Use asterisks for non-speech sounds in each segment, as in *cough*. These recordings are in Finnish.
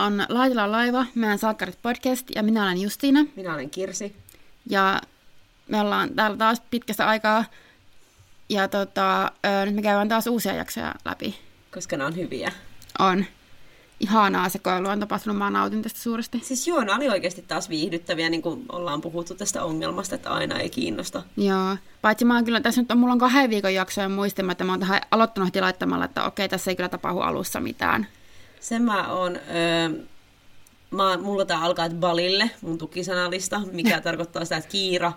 tämä on Laitila laiva, meidän Salkkarit podcast ja minä olen Justiina. Minä olen Kirsi. Ja me ollaan täällä taas pitkästä aikaa ja tota, ö, nyt me käydään taas uusia jaksoja läpi. Koska ne on hyviä. On. Ihanaa sekoilu on tapahtunut, mä nautin tästä suuresti. Siis joo, ne oli oikeasti taas viihdyttäviä, niin kuin ollaan puhuttu tästä ongelmasta, että aina ei kiinnosta. Joo, paitsi mä oon kyllä, tässä nyt on, mulla on kahden viikon jaksoja että mä oon tähän aloittanut heti laittamalla, että okei, tässä ei kyllä tapahdu alussa mitään. Sen mä oon, öö, mä, mulla tää alkaa, että balille, mun tukisanalista, mikä *laughs* tarkoittaa sitä, että Kiira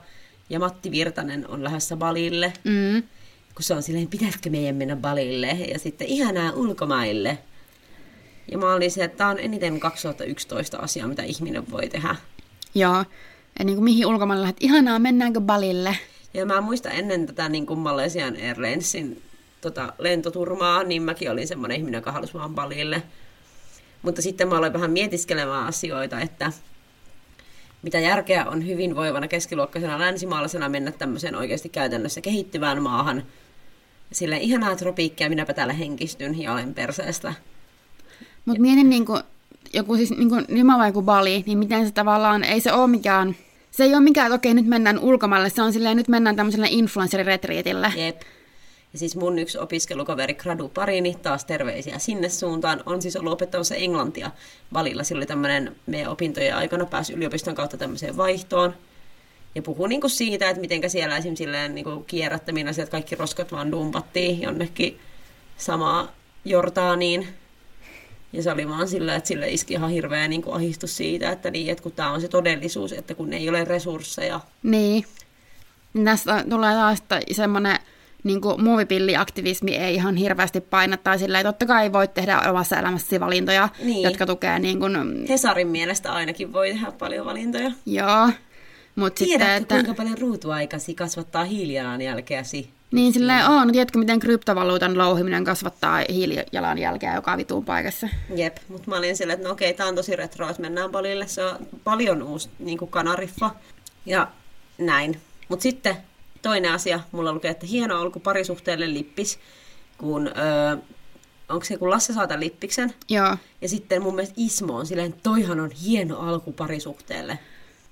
ja Matti Virtanen on lähdössä balille. Mm. Kun se on silleen, pitäisikö meidän mennä balille? Ja sitten ihanaa ulkomaille. Ja mä olin se, että tää on eniten 2011 asia, mitä ihminen voi tehdä. Joo, ja niin kuin mihin ulkomaille lähdet, ihanaa, mennäänkö balille? Ja mä muistan ennen tätä niin kuin Malaysian Airlinesin tota, lentoturmaa, niin mäkin olin semmoinen ihminen, joka halusi vaan balille. Mutta sitten mä aloin vähän mietiskelemään asioita, että mitä järkeä on hyvinvoivana keskiluokkaisena länsimaalaisena mennä tämmöiseen oikeasti käytännössä kehittyvään maahan. Sille ihanaa tropiikkia, minäpä täällä henkistyn ja olen perseestä. Mutta mietin niin kuin, joku siis niin kuin Nimala joku Bali, niin miten se tavallaan, ei se ole mikään, se ei ole mikään, että okei nyt mennään ulkomaille, se on silleen, nyt mennään tämmöiselle influenceriretriitille. Jep. Ja siis mun yksi opiskelukaveri Gradu Parini, taas terveisiä sinne suuntaan, on siis ollut opettamassa englantia valilla. Sillä oli tämmöinen meidän opintojen aikana pääsi yliopiston kautta tämmöiseen vaihtoon. Ja puhuu niinku siitä, että miten siellä esimerkiksi silleen niinku kierrättäminen asiat, kaikki roskat vaan dumpattiin jonnekin samaa Jordaaniin. Ja se oli vaan sillä, että sille iski ihan hirveä niin kuin ahistus siitä, että, niin, että kun tämä on se todellisuus, että kun ei ole resursseja. Niin. Tästä tulee taas semmoinen niin kuin muovipilliaktivismi ei ihan hirveästi paina, tai sillä ei totta kai voi tehdä omassa elämässäsi valintoja, Niin. jotka tukee niin kuin, Hesarin mielestä ainakin voi tehdä paljon valintoja. joo. Sitten, Tiedätkö, että, kuinka paljon ruutuaikasi kasvattaa hiilijalanjälkeäsi? niin silleen on, tiedätkö miten kryptovaluutan louhiminen kasvattaa hiilijalanjälkeä joka vituun paikassa? Jep, mutta mä olin silleen, että no okei, tää on tosi retro, että mennään palille. Se on paljon uusi niin kuin kanariffa ja näin. Mutta sitten toinen asia, mulla lukee, että hieno alku parisuhteelle lippis, kun öö, onko se kun Lasse saa tämän lippiksen, Joo. ja sitten mun mielestä Ismo on silleen, toihan on hieno alku parisuhteelle.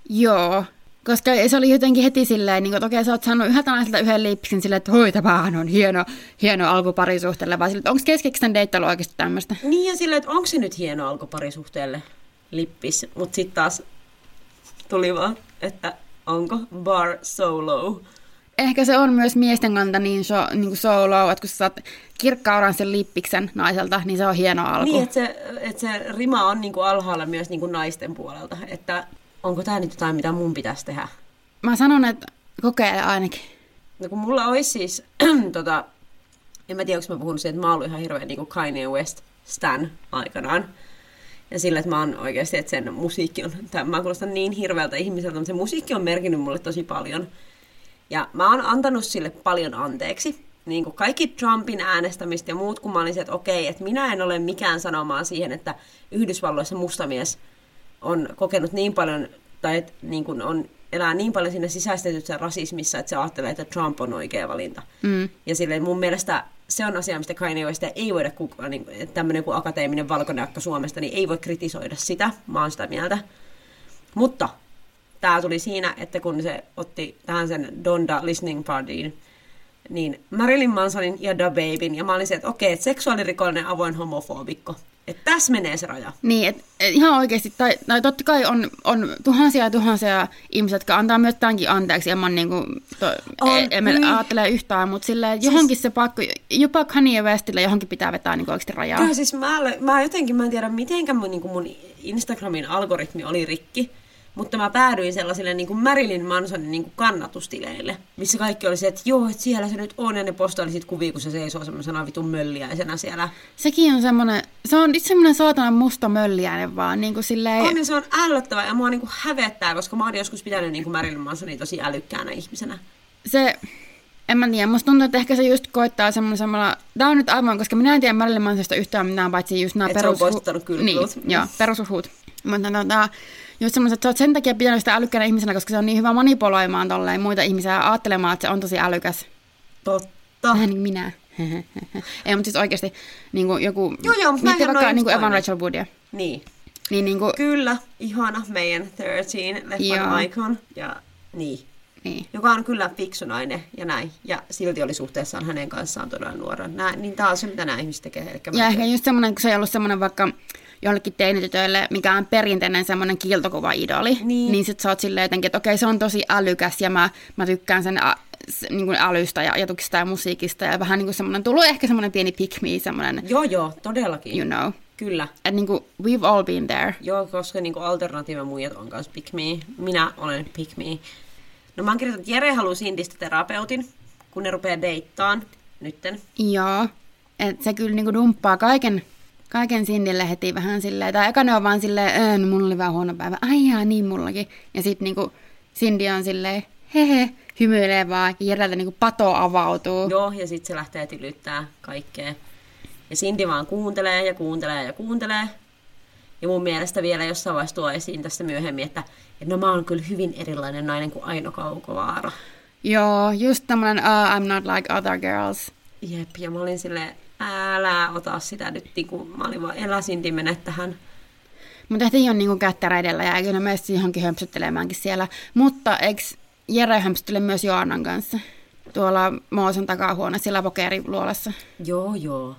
Joo, koska se oli jotenkin heti silleen, niin kuin, että okei, sä oot saanut yhdeltä naiselta yhden lipsin silleen, että hoi, tämähän on hieno, hieno alku parisuhteelle, vaan silleen, että onko keskeksi tämän deittailu oikeasti tämmöistä? Niin ja silleen, että onko se nyt hieno alku parisuhteelle lippis, mutta sitten taas tuli vaan, että onko bar solo. Ehkä se on myös miesten kanta niin, so, niin kuin solo, että kun sä saat kirkka sen lippiksen naiselta, niin se on hieno alku. Niin, että se, että se rima on niinku alhaalla myös niinku naisten puolelta, että onko tämä nyt jotain, mitä mun pitäisi tehdä. Mä sanon, että kokeile ainakin. No kun mulla olisi siis, *clears throat* tota, en mä tiedä, onko mä puhunut siitä, että mä oon ihan hirveän niin Kanye West stan aikanaan. Ja sillä, että mä oon oikeasti, että sen musiikki on, tai mä kuulostan niin hirveältä ihmiseltä, mutta se musiikki on merkinnyt mulle tosi paljon. Ja mä oon antanut sille paljon anteeksi. Niin kuin kaikki Trumpin äänestämistä ja muut, kun mä olin se, että okei, että minä en ole mikään sanomaan siihen, että Yhdysvalloissa mustamies on kokenut niin paljon, tai että niin kuin on, elää niin paljon siinä sisäistetyssä rasismissa, että se ajattelee, että Trump on oikea valinta. Mm. Ja silleen mun mielestä se on asia, mistä Kanye Westia ei voida kukaan, niin, tämmöinen kuin akateeminen valkoinen akka Suomesta, niin ei voi kritisoida sitä. Mä oon sitä mieltä. Mutta tämä tuli siinä, että kun se otti tähän sen Donda Listening Partyin, niin Marilyn Mansonin ja Da Babyn, ja mä olin se, että okei, että seksuaalirikollinen avoin homofobikko. Että tässä menee se raja. Niin, et, et ihan oikeasti, tai, tai totta kai on, on tuhansia ja tuhansia ihmisiä, jotka antaa myös tämänkin anteeksi, ja mä niin kuin, to, On, ei, en niin. ajattele yhtään, mutta silleen, johonkin se pakko, jopa Kanye Westille johonkin pitää vetää niin oikeasti rajaa. Kyllä siis mä, mä jotenkin, mä en tiedä mitenkä mun, niin mun Instagramin algoritmi oli rikki, mutta mä päädyin sellaisille niin kuin Marilyn Mansonin niin kuin kannatustileille, missä kaikki oli se, että joo, että siellä se nyt on, ja ne postaili sit kuvia, kun se seisoo semmoisena vitun mölliäisenä siellä. Sekin on semmoinen, se on itse semmoinen saatana musta mölliäinen vaan, niin kuin silleen, On, ja se on ällöttävä, ja mua niin kuin hävettää, koska mä oon joskus pitänyt niin kuin Marilyn Mansonia tosi älykkäänä ihmisenä. se, en mä tiedä, musta tuntuu, että ehkä se just koittaa semmoisella, tää on nyt aivan, koska minä en tiedä Marilyn Mansonista yhtään mitään, paitsi just nämä Et se on perus... poistattanut kylpylut. Niin, joo, perusuhut. Mutta tota, just semmoiset, että sä oot sen takia pitänyt sitä älykkäänä ihmisenä, koska se on niin hyvä manipuloimaan tolleen muita ihmisiä ja ajattelemaan, että se on tosi älykäs. Totta. Vähän niin kuin minä. *laughs* Ei, mutta siis oikeasti niin kuin joku... Joo, joo, mutta vaikka on niin kuin Evan. Rachel Woodia. Niin. Niin, niin kuin, Kyllä, ihana meidän 13 leffan icon. Ja niin. niin. Joka on kyllä fiksu nainen ja näin. Ja silti oli suhteessaan hänen kanssaan todella nuora. Näin, niin tää on se, mitä nämä ihmiset tekee. Eli Ja ehkä just semmoinen, kun se ei ollut semmoinen vaikka jollekin teinitytöille, mikä on perinteinen semmoinen kiiltokuva-idoli, Niin. niin sit sä oot silleen jotenkin, että okei, se on tosi älykäs ja mä, mä tykkään sen s- niin kuin älystä ja ajatuksista ja musiikista ja vähän niin kuin semmoinen, tullut ehkä semmoinen pieni pick me, semmoinen, Joo, joo, todellakin. you know, Kyllä. että niin kuin we've all been there. Joo, koska niinku alternatiivinen muijat on myös pick me. Minä olen pick me. No mä oon kirjoittanut, että Jere haluaa Sindistä terapeutin, kun ne rupeaa deittaan nytten. Joo, että se kyllä niinku dumppaa kaiken, kaiken Sindille heti vähän silleen, tai eka ne on vaan silleen, "Ää, no mulla oli vähän huono päivä, ai jaa, niin mullakin. Ja sitten niinku Cindy on silleen, hehe, hymyilee vaan, ja Jereltä niinku pato avautuu. Joo, ja sitten se lähtee tylyttää kaikkea. Ja Cindy vaan kuuntelee ja kuuntelee ja kuuntelee. Ja mun mielestä vielä jossain vaiheessa tuo esiin tästä myöhemmin, että, että no mä oon kyllä hyvin erilainen nainen kuin Aino Kaukovaara. Joo, just tämmönen, uh, I'm not like other girls. Jep, ja mä olin silleen, älä ota sitä nyt, niin kuin, mä olin vaan, elä Cindy, mene tähän. Mutta ehti on niinku kättä edellä ja eikö ne mene johonkin hömpsyttelemäänkin siellä. Mutta eikö Jere hömpsyttele myös Joannan kanssa? Tuolla Moosan takahuone siellä pokeriluolassa. Joo, joo.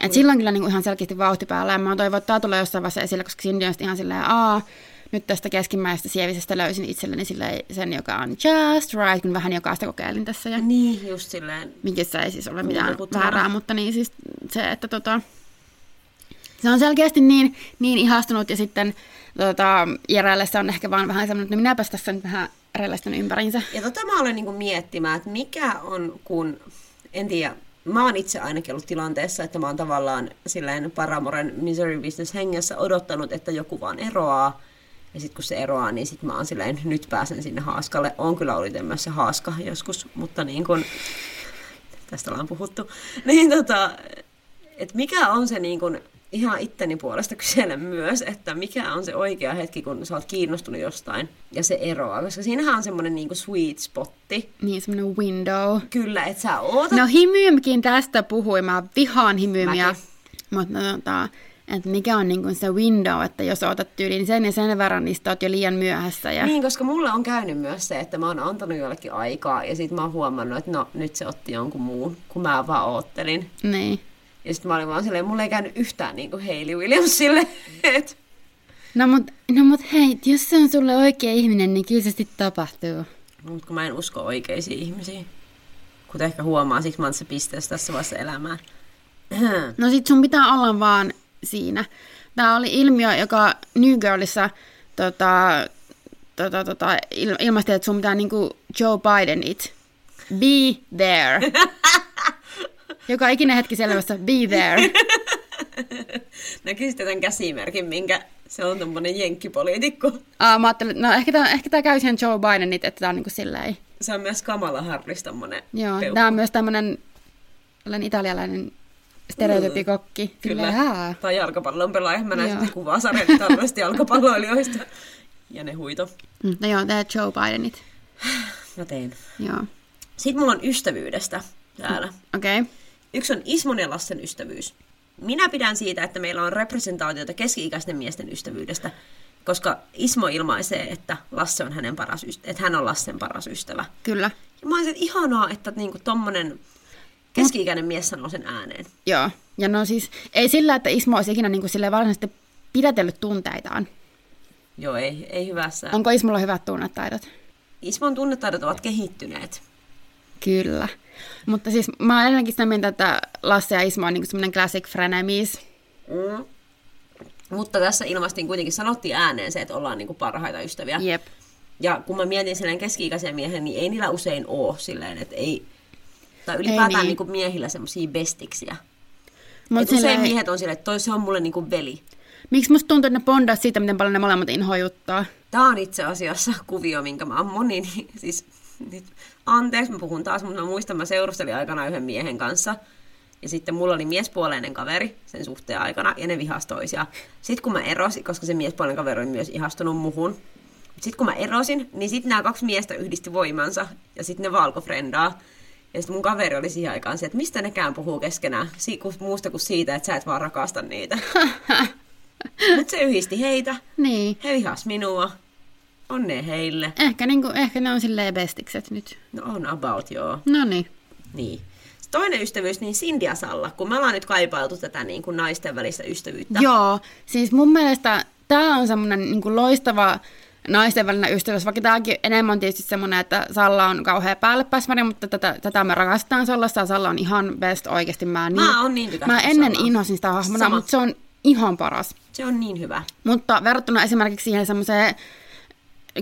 Et silloin kyllä niinku ihan selkeästi vauhti päällä. Ja mä toivon, että tämä tulee jossain vaiheessa esille, koska Cindy on ihan silleen, aa, nyt tästä keskimmäisestä sievisestä löysin itselleni sen, joka on just right, kun vähän jokaista kokeilin tässä. Ja Niin, just silleen. mikissä ei siis ole mitään Kuulokuttamana. väärää, mutta niin siis se, että tota, se on selkeästi niin, niin ihastunut ja sitten tota, Jerelle se on ehkä vaan vähän semmoinen, että no minäpäs tässä nyt vähän rellästyn ympärinsä. Ja tota mä olen niinku miettimään, että mikä on, kun, en tiedä, mä oon itse ainakin ollut tilanteessa, että mä oon tavallaan silleen Paramoren Misery Business hengessä odottanut, että joku vaan eroaa. Ja sitten kun se eroaa, niin sitten mä oon silleen, nyt pääsen sinne haaskalle. On kyllä ollut myös se haaska joskus, mutta niin kun, tästä ollaan puhuttu. *laughs* Niin tota, että mikä on se niin kun, ihan itteni puolesta kyselen myös, että mikä on se oikea hetki, kun sä oot kiinnostunut jostain ja se eroaa, koska siinähän on semmoinen niin sweet spotti. Niin semmoinen window. Kyllä, että sä ootat. No himyymkin tästä puhui, mä vihaan himyymiä, mutta no, tota, että mikä on niin se window, että jos otat tyyliin sen ja sen verran, niin oot jo liian myöhässä. Ja... Niin, koska mulle on käynyt myös se, että mä oon antanut jollekin aikaa ja sitten mä oon huomannut, että no nyt se otti jonkun muun, kun mä vaan oottelin. Niin. Ja sitten mä olin vaan silleen, mulle ei käynyt yhtään niin kuin Hailey Williamsille, *laughs* että No mut, no mut hei, jos se on sulle oikea ihminen, niin kyllä se sitten tapahtuu. Mutta kun mä en usko oikeisiin ihmisiin. Kuten ehkä huomaa, siksi mä oon tässä pisteessä tässä vaiheessa elämää. *clears throat* No sit sun pitää olla vaan siinä. Tää oli ilmiö, joka New Girlissa tota, tota, tota, il, ilmaisesti, että sun pitää niinku Joe Biden it. Be there. *laughs* Joka ikinen hetki selvässä, be there. *laughs* Näkisitte tämän käsimerkin, minkä se on tommonen jenkkipoliitikko. Uh, mä ajattelin, no ehkä tää, ehkä tää käy siihen Joe Bidenit, että tää on niinku silleen. Se on myös Kamala Harris tommonen Joo, peukku. tää on myös tämmönen, olen italialainen stereotypikokki. Kyllä. Silleen, haa. Tai jalkapallon pelaaja. Mä näin kuvasarjan talvesta *laughs* jalkapalloilijoista. Ja ne huito. Mm, No joo, tää Joe Bidenit. Mä teen. Joo, Sitten mulla on ystävyydestä täällä. okei. Okay. Yksi on Ismon ja Lassen ystävyys. Minä pidän siitä, että meillä on representaatiota keski-ikäisten miesten ystävyydestä, koska Ismo ilmaisee, että Lasse on hänen paras ystävä, että hän on Lassen paras ystävä. Kyllä. Ja mä olisin, että ihanaa, että niinku tommonen keski-ikäinen mies sanoo sen ääneen. Joo. Ja no siis, ei sillä, että Ismo olisi ikinä niin kuin varsinaisesti pidätellyt tunteitaan. Joo, ei, ei hyvässä. Onko Ismolla hyvät tunnetaidot? Ismon tunnetaidot ovat kehittyneet. Kyllä. Mutta siis mä oon edelleenkin sitä mieltä, että Lasse ja Ismo on niin semmoinen classic frenemies. Mm. Mutta tässä ilmastiin kuitenkin sanottiin ääneen se, että ollaan niinku parhaita ystäviä. Jep. Ja kun mä mietin silleen keski-ikäisen miehen, niin ei niillä usein ole silleen, että ei... Tai ylipäätään niin. niin. niinku miehillä semmosia bestiksiä. Mut usein silleen, miehet on silleen, että toi se on mulle niinku veli. Miksi musta tuntuu, että ne bondaa siitä, miten paljon ne molemmat inhoa juttaa? Tämä on itse asiassa kuvio, minkä mä oon moni, niin *laughs* siis nyt, anteeksi, mä puhun taas, mutta mä muistan, mä seurustelin aikana yhden miehen kanssa. Ja sitten mulla oli miespuoleinen kaveri sen suhteen aikana, ja ne vihasi toisiaan. Sitten kun mä erosin, koska se miespuolinen kaveri oli myös ihastunut muhun, sitten kun mä erosin, niin sitten nämä kaksi miestä yhdisti voimansa, ja sitten ne valko frendaa. Ja sitten mun kaveri oli siihen aikaan se, että mistä nekään puhuu keskenään, si- ku- muusta kuin siitä, että sä et vaan rakasta niitä. *laughs* Mutta se yhdisti heitä, Niin. he vihas minua, onne heille. Ehkä, niinku, ehkä ne on silleen bestikset nyt. No on about, joo. No niin. Niin. Sitten Toinen ystävyys, niin Cindy ja Salla, kun me ollaan nyt kaipailtu tätä niin kuin naisten välistä ystävyyttä. Joo, siis mun mielestä tämä on semmoinen niin loistava naisten välinen ystävyys, vaikka tämäkin enemmän on tietysti semmoinen, että Salla on kauhean päällepäsväri, mutta tätä, tätä me rakastetaan Sallasta ja Salla on ihan best oikeasti. Mä, niin, Mä oon niin Mä ennen Sallaa. inhosin sitä hahmona, Sama. mutta se on ihan paras. Se on niin hyvä. Mutta verrattuna esimerkiksi siihen semmoiseen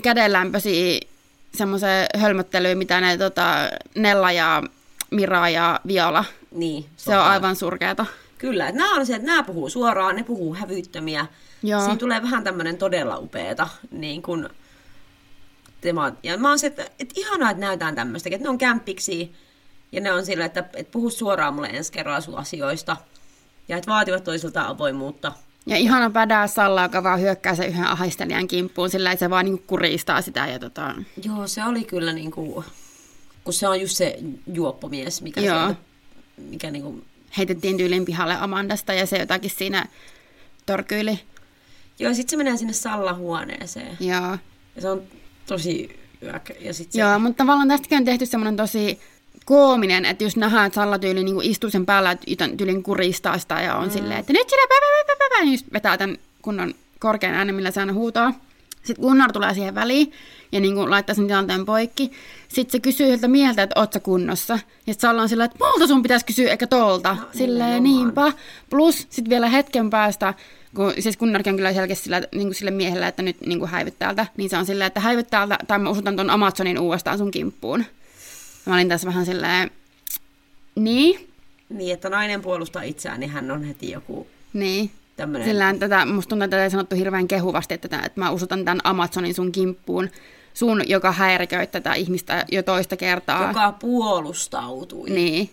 kädenlämpöisiin semmoiseen hölmöttelyyn, mitä ne tota, Nella ja Mira ja Viola, Niin. se on aivan surkeata. Kyllä, että nämä on se, että nämä puhuu suoraan, ne puhuu hävyttömiä. Joo. Siinä tulee vähän tämmöinen todella upeeta, niin kuin tema. Ja mä oon se, että, että ihanaa, että näytään tämmöistä, että ne on kämppiksi ja ne on sillä, että, että puhu suoraan mulle ensi kerralla sun asioista. Ja että vaativat toisiltaan avoimuutta. Ja ihana pädää Salla, joka vaan hyökkää sen yhden ahistelijan kimppuun, sillä se vaan niinku kuristaa sitä. Ja tota... Joo, se oli kyllä niin kuin, kun se on just se juoppomies, mikä, Joo. sieltä, mikä niin kuin, heitettiin tyylin pihalle Amandasta ja se jotakin siinä torkyili. Joo, sitten se menee sinne Salla-huoneeseen. Joo. Ja se on tosi yökä. Ja sit se, Joo, mutta tavallaan tästäkin on tehty semmoinen tosi koominen, että just nähdään, että Salla tyyli niin istuu sen päällä, että jotain tyylin kuristaa sitä ja on mm. silleen, että nyt sinä pä, pä, pä, pä, pä, niin just vetää tämän kunnon korkean äänen, millä se aina huutaa. Sitten Gunnar tulee siihen väliin ja niin kuin laittaa sen tilanteen poikki. Sitten se kysyy siltä mieheltä, että oot sä kunnossa. Ja sitten Salla on sillä, että multa sun pitäisi kysyä, eikä tolta. No, silleen niinpä. Plus sitten vielä hetken päästä, kun siis Gunnarkin on kyllä selkeästi sillä, niin kuin sille miehelle, että nyt niin kuin häivyt täältä, niin se on silleen, että häivyt täältä, tai mä usutan ton Amazonin uudestaan sun kimppuun. Mä olin tässä vähän silleen, niin, Niin, että nainen puolustaa itseään, niin hän on heti joku niin. tämmöinen... Sillä tätä, musta tuntuu, että tätä ei sanottu hirveän kehuvasti, että, tätä, että mä usutan tämän Amazonin sun kimppuun. Sun, joka häiriköit tätä ihmistä jo toista kertaa. joka puolustautui. Niin,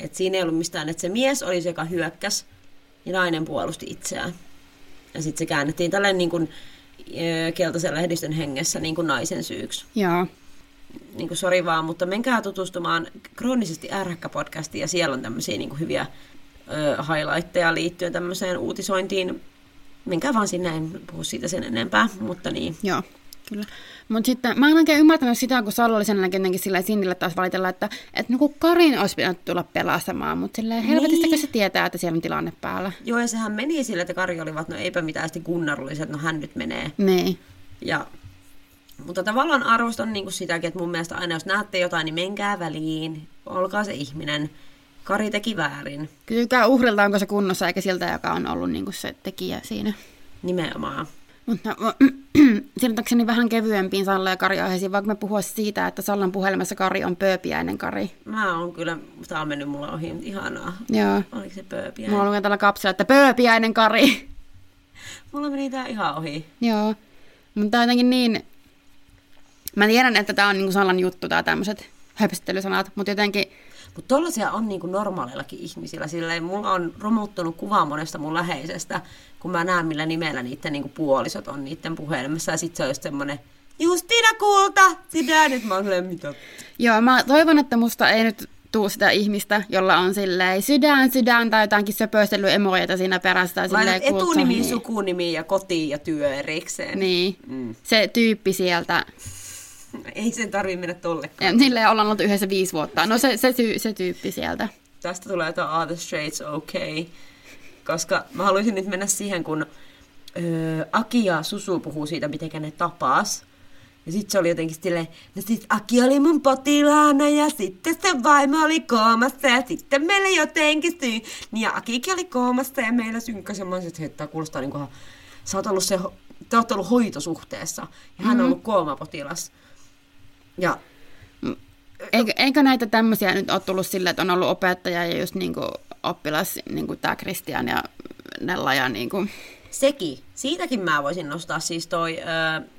Et siinä ei ollut mistään, että se mies oli se, joka hyökkäs, ja nainen puolusti itseään. Ja sitten se käännettiin tälleen niin kuin, keltaisen lehdistön hengessä niin kuin naisen syyksi. joo. Niin kuin, sori vaan, mutta menkää tutustumaan kroonisesti ärhäkkä-podcastiin, ja siellä on tämmöisiä niin kuin hyviä ö, highlightteja liittyen tämmöiseen uutisointiin. Menkää vaan sinne, en puhu siitä sen enempää, mutta niin. Joo, kyllä. Mutta sitten mä en oikein ymmärtänyt sitä, kun Salla oli sen jälkeen jotenkin sillä Sindille taas valitella, että, että niin Karin olisi pitänyt tulla pelastamaan, mutta silleen helvetistäkö Niin. se tietää, että siellä on tilanne päällä. Joo, ja sehän meni sille, että Kari olivat, no eipä mitään, sitten Gunnar oli että no hän nyt menee. Niin. Ja, mutta tavallaan arvostan niin kuin sitäkin, että mun mielestä aina jos näette jotain, niin menkää väliin, olkaa se ihminen. Kari teki väärin, Kysykää uhrilta, onko se kunnossa, eikä siltä, joka on ollut niin kuin se tekijä siinä. nimenomaan. Mutta *clears throat* siirrytäkseni vähän kevyempiin Salla ja Kari aiheisiin, vaikka me puhua siitä, että Sallan puhelimessa Kari on pööpiäinen Kari. Mä oon kyllä, tää on mennyt mulla ohi, ihanaa. Joo. Oliko se pööpiä? Mulla lukee tällä kapsella, että pööpiäinen Kari. *laughs* Mulla meni tää ihan ohi. Joo. Mutta on jotenkin niin... Mä tiedän, että tää on niinku Sallan juttu, tää tämmöiset höpöttelysanat, mutta jotenkin... Mutta tollasia on niinku normaaleillakin ihmisillä. Silleen, mulla on romuttunut kuva monesta mun läheisestä, kun mä näen millä nimellä niiden niinku puolisot on niiden puhelimessa. Ja sit se on just semmonen, Justiina Kulta, sitä nyt mä oon silleen, mitä? Joo, mä toivon, että musta ei nyt tuu sitä ihmistä, jolla on silleen sydän, sydän tai jotakin söpöstelyemoja siinä perässä. Laitat etunimi, niin. sukunimi ja koti ja työ erikseen. Niin, Mm. se tyyppi sieltä. *laughs* Ei sen tarvii mennä tollekaan. Ja Silleen ollaan oltu yhdessä viisi vuotta. No se, se, tyy, se tyyppi sieltä. Tästä tulee jotain Are the Straits okay. Koska mä haluaisin nyt mennä siihen, kun öö, Aki ja Susu puhuu siitä, miten ne tapas. Ja sitten se oli jotenkin silleen, no sit Aki oli mun potilaana ja sitten se vaimo oli koomassa ja sitten meillä jotenkin syy. Niin ja Akikin oli koomassa ja meillä synkkä semmoiset, että hei, tää kuulostaa niin kuin, sä oot ollut se, te ootte ollut hoitosuhteessa ja hän on ollut koomapotilas. Ja Eikö, eikö näitä tämmöisiä nyt ole tullut sille, että on ollut opettaja ja just niinku oppilas, niin kuin tämä Kristian ja Nella ja niinku... Sekin. Siitäkin mä voisin nostaa siis toi,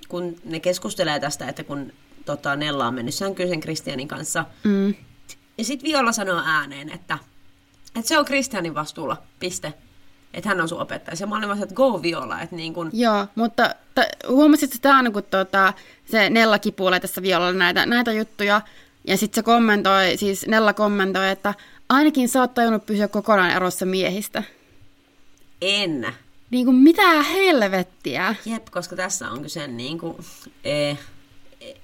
kun ne keskustelee tästä, että kun tota, Nella on mennyt sänkyyn sen Kristianin kanssa. Mm. Ja sitten Viola sanoo ääneen, että, että se on Kristianin vastuulla, piste. Että hän on sun opettaja. Ja mä olin vaan, se, että go Viola. Että niin kun, Joo, mutta t- huomasit sitä aina, kun tota, se Nella kipuilee tässä violalla näitä, näitä juttuja, Ja sitten se kommentoi, siis Nella kommentoi, että ainakin sä oot tajunnut pysyä kokonaan erossa miehistä. En. Niin kuin mitä helvettiä. Jep, koska tässä on kyse niin kuin, eh,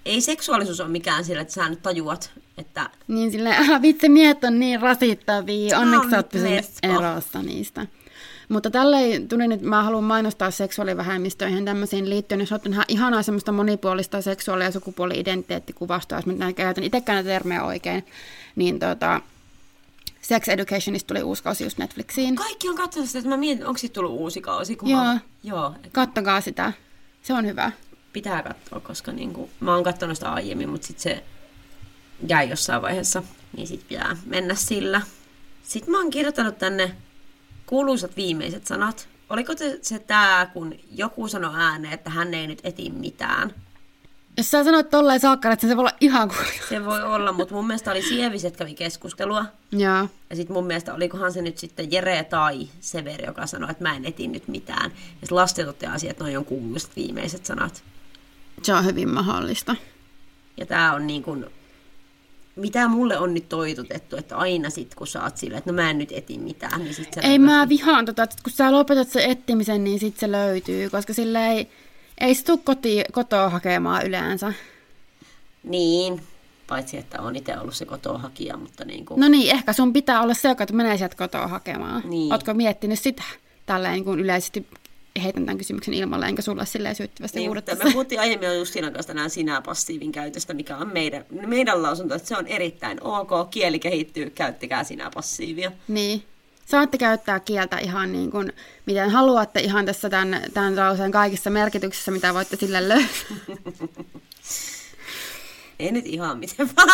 ei seksuaalisuus ole mikään sillä, että sä nyt tajuat, että... Niin silleen, vitsi, miehet on niin rasittavia, onneksi sä oot pysynyt erossa niistä. Mutta tällöin tuli nyt, mä haluan mainostaa seksuaalivähemmistöihin tämmöisiin liittyen, jos olet ihan ihanaa semmoista monipuolista seksuaali- ja sukupuoli-identiteettikuvastoa, jos mä näin käytän itsekään näitä termejä oikein, niin tota, Sex Educationista tuli uusi kausi just Netflixiin. Kaikki on katsonut sitä, että mä mietin, onko siitä tullut uusi kausi. Kun Joo. Mä... Joo. Kattokaa sitä, se on hyvä. Pitää katsoa, koska niin kuin, mä oon katsonut sitä aiemmin, mutta sitten se jäi jossain vaiheessa, niin sitten pitää mennä sillä. Sitten mä oon kirjoittanut tänne kuuluisat viimeiset sanat. Oliko se, se tää, kun joku sanoi ääneen, että hän ei nyt eti mitään? Jos sä sanoit tolleen saakka, että se voi olla ihan kuin... Se voi olla, mutta mun mielestä oli Sieviset kävi keskustelua. Joo. Ja sitten mun mielestä olikohan se nyt sitten Jere tai Severi, joka sanoi, että mä en eti nyt mitään. Ja sitten lasten toteaa että noi on kuuluiset viimeiset sanat. Se on hyvin mahdollista. Ja tää on niin kuin, mitä mulle on nyt toitutettu, että aina sit kun sä oot sillä, että no mä en nyt eti mitään, niin sit sä Ei mä vihaan tota, että kun sä lopetat sen etsimisen, niin sit se löytyy, koska sillä ei, ei se tuu koti, kotoa hakemaan yleensä. Niin, paitsi että on itse ollut se kotohakija, mutta niin kuin... No niin, ehkä sun pitää olla se, joka menee sieltä kotoa hakemaan. Niin. Ootko miettinyt sitä? Tälleen niin kuin yleisesti heitän tämän kysymyksen ilmalle, enkä sulle silleen syyttävästi Niin, tässä. me puhuttiin aiemmin jo Justinan kanssa tänään sinä passiivin käytöstä, mikä on meidän, meidän lausunto, että se on erittäin ok, kieli kehittyy, käyttäkää sinä passiivia. Niin. Saatte käyttää kieltä ihan niin kuin, miten haluatte ihan tässä tämän, tämän lauseen kaikissa merkityksissä, mitä voitte sille löytää. Ei nyt ihan miten vaan.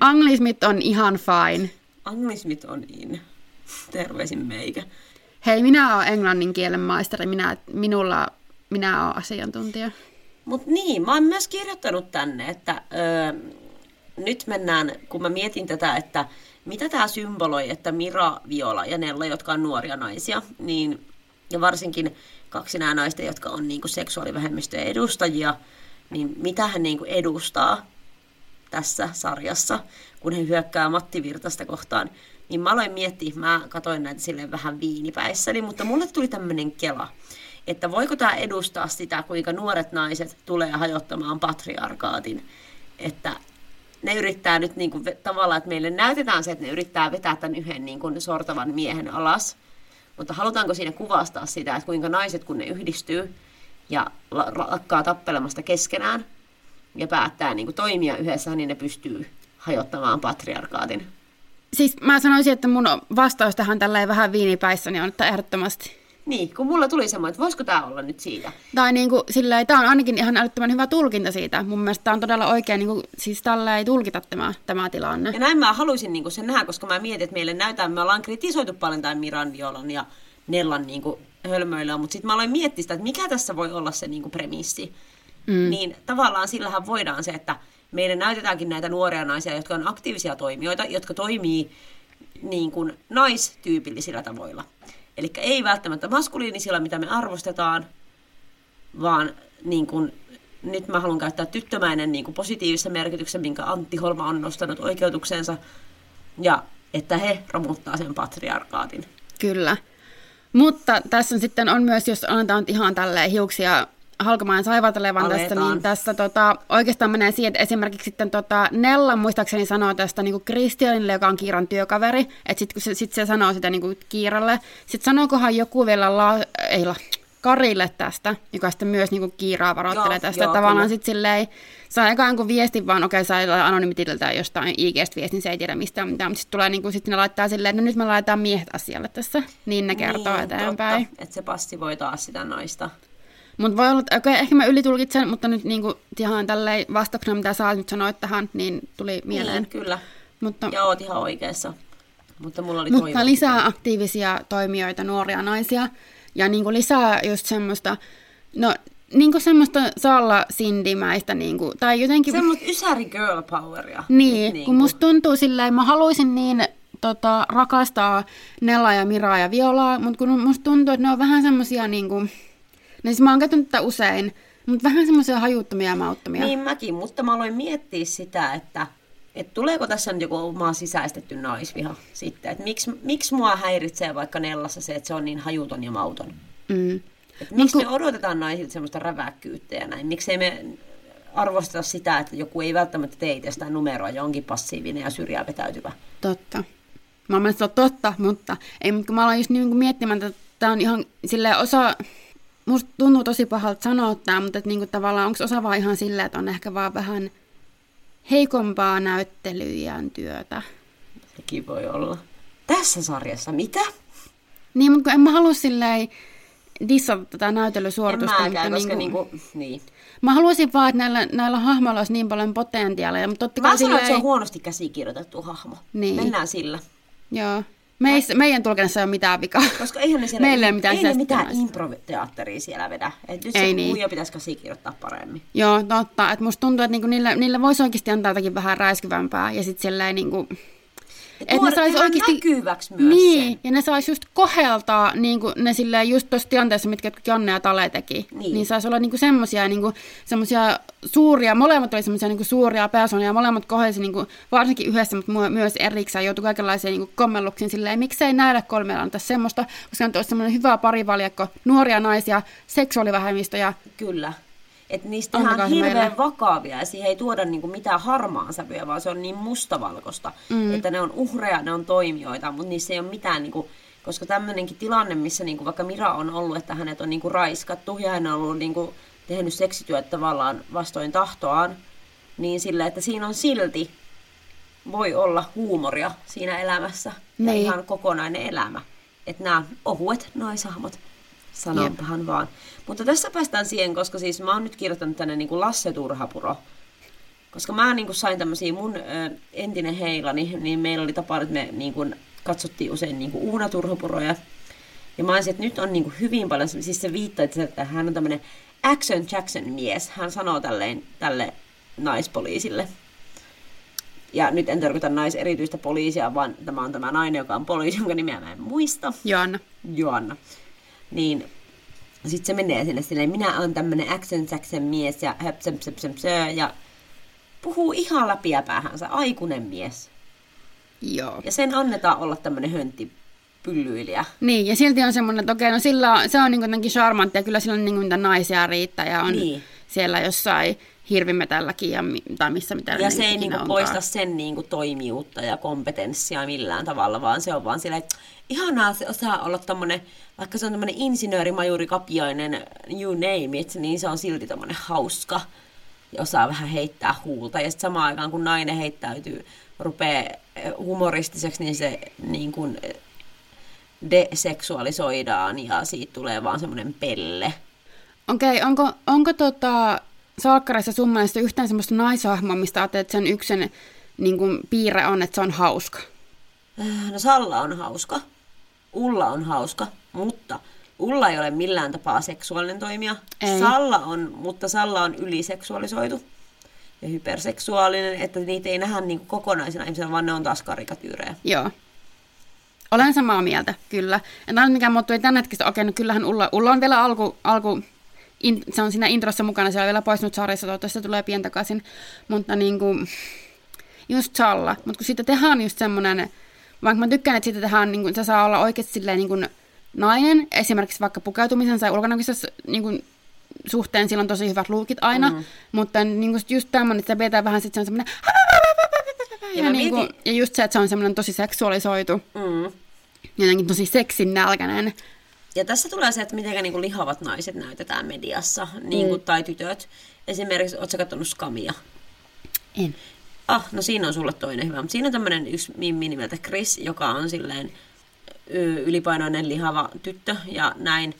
Anglismit on ihan fine. Anglismit on in. Terveisin meikä. Hei, minä olen englannin kielen maisteri, minä, minulla, minä olen asiantuntija. Mutta niin, mä oon myös kirjoittanut tänne, että öö, nyt mennään, kun mä mietin tätä, että mitä tämä symboloi, että Mira, Viola ja Nella, jotka on nuoria naisia, niin, ja varsinkin kaksi nämä naista, jotka on niinku seksuaalivähemmistöjen edustajia, niin mitä hän niinku edustaa tässä sarjassa, kun he hyökkää Matti Virtasta kohtaan, niin mä aloin miettiä, mä katsoin näitä silleen vähän viinipäissäni, mutta mulle tuli tämmöinen kela, että voiko tämä edustaa sitä, kuinka nuoret naiset tulee hajottamaan patriarkaatin, että ne yrittää nyt niin kuin, tavallaan, että meille näytetään se, että ne yrittää vetää tämän yhden niin kuin, sortavan miehen alas, mutta halutaanko siinä kuvastaa sitä, että kuinka naiset, kun ne yhdistyy ja la- lakkaa tappelemasta keskenään ja päättää niin kuin, toimia yhdessä, niin ne pystyy hajottamaan patriarkaatin. Siis mä sanoisin, että mun vastaus tähän tälleen vähän viinipäissäni on, että ehdottomasti. Niin, kun mulla tuli semmoinen, että voisiko tämä olla nyt siitä? Tai niin kuin, silleen, tämä on ainakin ihan älyttömän hyvä tulkinta siitä. Mun mielestä tämä on todella oikein, niin kuin, siis tällä ei tulkita tämä, tämä tilanne. Ja näin mä haluaisin niin sen nähdä, koska mä mietin, että meille näytään, me ollaan kritisoitu paljon tämän Miran Violan ja Nellan niin kuin, hölmöilyä, mutta sitten mä aloin miettiä sitä, että mikä tässä voi olla se niin kuin, premissi. Mm. Niin tavallaan sillähän voidaan se, että meille näytetäänkin näitä nuoria naisia, jotka on aktiivisia toimijoita, jotka toimii niin kuin naistyypillisillä tavoilla. Eli ei välttämättä maskuliinisilla, mitä me arvostetaan, vaan niin kuin, nyt mä haluan käyttää tyttömäinen niin kuin positiivisessa merkityksessä, minkä Antti Holma on nostanut oikeutuksensa, ja että he romuttaa sen patriarkaatin. Kyllä. Mutta tässä sitten on myös, jos annetaan ihan tälleen hiuksia halkomaan saivatelevan tästä, niin tässä tota, oikeastaan menee siihen, että esimerkiksi sitten tota, Nella muistaakseni sanoo tästä niin Kristianille, joka on Kiiran työkaveri, että sitten se, sit se sanoo sitä niin Kiiralle, sitten sanookohan joku vielä la, ei la, Karille tästä, joka sitten myös niin Kiiraa varoittelee Joo, tästä, joo, että tavallaan sitten silleen, saa ekaan kuin viestin vaan, okei, okay, saa anonyymitililtä jostain IG-stä viestin, se ei tiedä mistään mitään, mutta sitten tulee niin kuin, sitten ne laittaa silleen, että no nyt me laitetaan miehet asialle tässä, niin ne kertoo niin, eteenpäin. Totta, että se passivoi taas sitä naista. Mutta voi olla, että okei, ehkä mä ylitulkitsen, mutta nyt niinku, ihan tälleen vastauksena, mitä sä nyt sanoit tähän, niin tuli mieleen. Niin, kyllä. Mutta, Ja oot ihan oikeassa. Mutta mulla oli mutta lisää aktiivisia toimijoita, nuoria naisia. Ja niinku lisää just semmoista, no niinku semmoista Salla Sindimäistä, niinku, tai jotenkin... Semmoista ysäri girl poweria. Niin, Nyt kun musta tuntuu silleen, mä haluaisin niin tota, rakastaa Nella ja Miraa ja Violaa, mutta kun musta tuntuu, että ne on vähän semmosia niinku, no siis mä oon käyttänyt tätä usein, Mutta vähän semmoisia hajuttomia ja mauttomia. Niin mäkin, mutta mä aloin miettiä sitä, että että tuleeko tässä nyt joku omaa sisäistetty naisviha sitten, että miksi, miksi mua häiritsee vaikka Nellassa se, että se on niin hajuton ja mauton. Mm. Et miksi kun... me odotetaan naisilta semmoista räväkkyyttä ja näin, miksei me arvosteta sitä, että joku ei välttämättä tee itsestään numeroa ja onkin passiivinen ja syrjää vetäytyvä. Totta. Mä mielestä on totta, mutta ei, mutta mä aloin just niin miettimään, että tämä on ihan sille osa, musta tuntuu tosi pahalta sanoa tämä, mutta että niin kuin tavallaan onko osa vaan ihan silleen, että on ehkä vaan vähän heikompaa näyttelyjään työtä. Sekin voi olla. Tässä sarjassa mitä? Niin, mutta kun en mä halua silleen dissata tätä näytelysuoritusta. En mäkään, koska niin kuin, niin. Mä haluaisin vaan, että näillä, näillä hahmoilla olisi niin paljon potentiaalia. Mutta totta Mä kai sanon, että se on huonosti käsikirjoitettu hahmo. Niin. Mennään sillä. Joo. Meis, meidän tulkinnassa ei ole mitään vikaa. Koska eihän ne siellä, Meillä ei ole mitään ei ne mitään improteatteria siellä vedä. Et nyt Ei se niin. niin. pitäisi käsikirjoittaa paremmin. Joo, totta. Että musta tuntuu, että niinku niillä, niillä voisi oikeasti antaa jotakin vähän räiskyvämpää. Ja sitten silleen niinku... Et Et ne tuoda sais ihan oikeesti- näkyväksi myös Niin, sen. ja ne sais just koheltaa niinku, ne silleen just tuossa tilanteessa, mitkä Janne ja Tale teki. Niin. Niin, niin sais olla semmosia, niinku, semmosia suuria, molemmat oli semmosia niinku suuria persoonia, molemmat kohelsi niinku, varsinkin yhdessä, mutta mu- myös erikseen joutui kaikenlaisiin niinku, kommelluksiin silleen, miksei näille kolmella antaa semmoista, koska on tuossa semmoinen hyvä parivaljakko, nuoria naisia, seksuaalivähemmistöjä, Kyllä. Että niistä tehdään se hirveän meille. vakavia ja siihen ei tuoda niinku mitään harmaan sävyä, vaan se on niin mustavalkoista, mm. että ne on uhreja, ne on toimijoita, mutta niissä ei ole mitään, niinku, koska tämmöinenkin tilanne, missä niinku vaikka Mira on ollut, että hänet on niinku raiskattu ja hän on ollut niinku tehnyt seksityöt tavallaan vastoin tahtoaan, niin sillä, että siinä on silti voi olla huumoria siinä elämässä ja Niin. ihan kokonainen elämä. Että nämä ohuet naishahmot, sanonpahan vaan. Mutta tässä päästään siihen, koska siis mä oon nyt kirjoittanut tänne niin kuin Lasse Turhapuro. Koska mä niin kuin sain tämmöisiä mun ö, entinen heilani, niin meillä oli tapa, että me niin kuin katsottiin usein niin kuin Uuna Turhapuroja. Ja mä olisin, että nyt on niin kuin hyvin paljon, siis se viittaa, että, että hän on tämmöinen Action Jackson mies. Hän sanoo tälleen, tälle naispoliisille. Ja nyt en tarkoita naiserityistä poliisia, vaan tämä on tämä nainen, joka on poliisi, jonka nimeä mä en muista. Joanna. Joanna. Niin sitten se menee sinne silleen, minä olen tämmönen action Jackson mies ja höp, söp, söp, söp, sö, ja puhuu ihan läpi ja päähänsä, aikuinen mies. Joo. Ja sen annetaan olla tämmönen hönttipyllyilijä. Niin, ja silti on semmoinen, että okei, no sillä on, se on niin jotenkin charmanttia, kyllä sillä on niin niitä naisia riittää ja on niin. siellä jossain hirvimetälläkin ja, mi- tai missä mitä Ja ne se ei niinku onkaan. poista sen niinku toimijuutta ja kompetenssia millään tavalla, vaan se on vaan silleen, että ihanaa se osaa olla tommonen, vaikka se on tämmönen insinööri, majuri, kapiainen, you name it, niin se on silti tommonen hauska ja osaa vähän heittää huulta. Ja sitten samaan aikaan, kun nainen heittäytyy, rupeaa eh, humoristiseksi, niin se niin kuin eh, deseksualisoidaan ja siitä tulee vaan semmoinen pelle. Okei, onko, onko tota, Salkkareissa sun mielestä yhtään semmoista naishahmoa, mistä ajattelet, että sen yksen niin kuin, piirre on, että se on hauska? Äh, No Salla on hauska, Ulla on hauska, mutta Ulla ei ole millään tapaa seksuaalinen toimija. Ei. Salla on, mutta Salla on yliseksuaalisoitu ja hyperseksuaalinen, että niitä ei nähdä niin kokonaisena ihmisenä, vaan ne on taas karikatyyrejä. Joo. Olen samaa mieltä, kyllä. En tiedä, mikä muuttui tänne hetkistä. Okei, no kyllähän Ulla, Ulla on vielä alku, alku in, se on siinä introssa mukana, se on vielä poistunut sarjassa, toivottavasti se tulee pian takaisin. Mutta niin kuin, just Salla. Mutta kun siitä tehdään just semmoinen, vaikka mä tykkään, että siitä tehdään, niin kuin, se saa olla oikeasti silleen niin kuin nainen, esimerkiksi vaikka pukeutumisen tai ulkonäköisessä niin kuin, suhteen, sillä on tosi hyvät luukit aina, mm. mutta niin kuin just tämmöinen, että se pidetään vähän sitten semmoinen Ja ja, niin kuin, ja just se, että se on semmoinen tosi seksuaalisoitu, Mm. jotenkin tosi seksin nälkäinen. Ja tässä tulee se, että miten niin lihavat naiset näytetään mediassa, niin kuin, tai tytöt. Esimerkiksi, ootko katsonut Skamia? En. Ah, no siinä on sulle toinen hyvä. Mutta siinä on tämmöinen yksi mimmi nimeltä Chris, joka on silleen ylipainoinen lihava tyttö ja näin.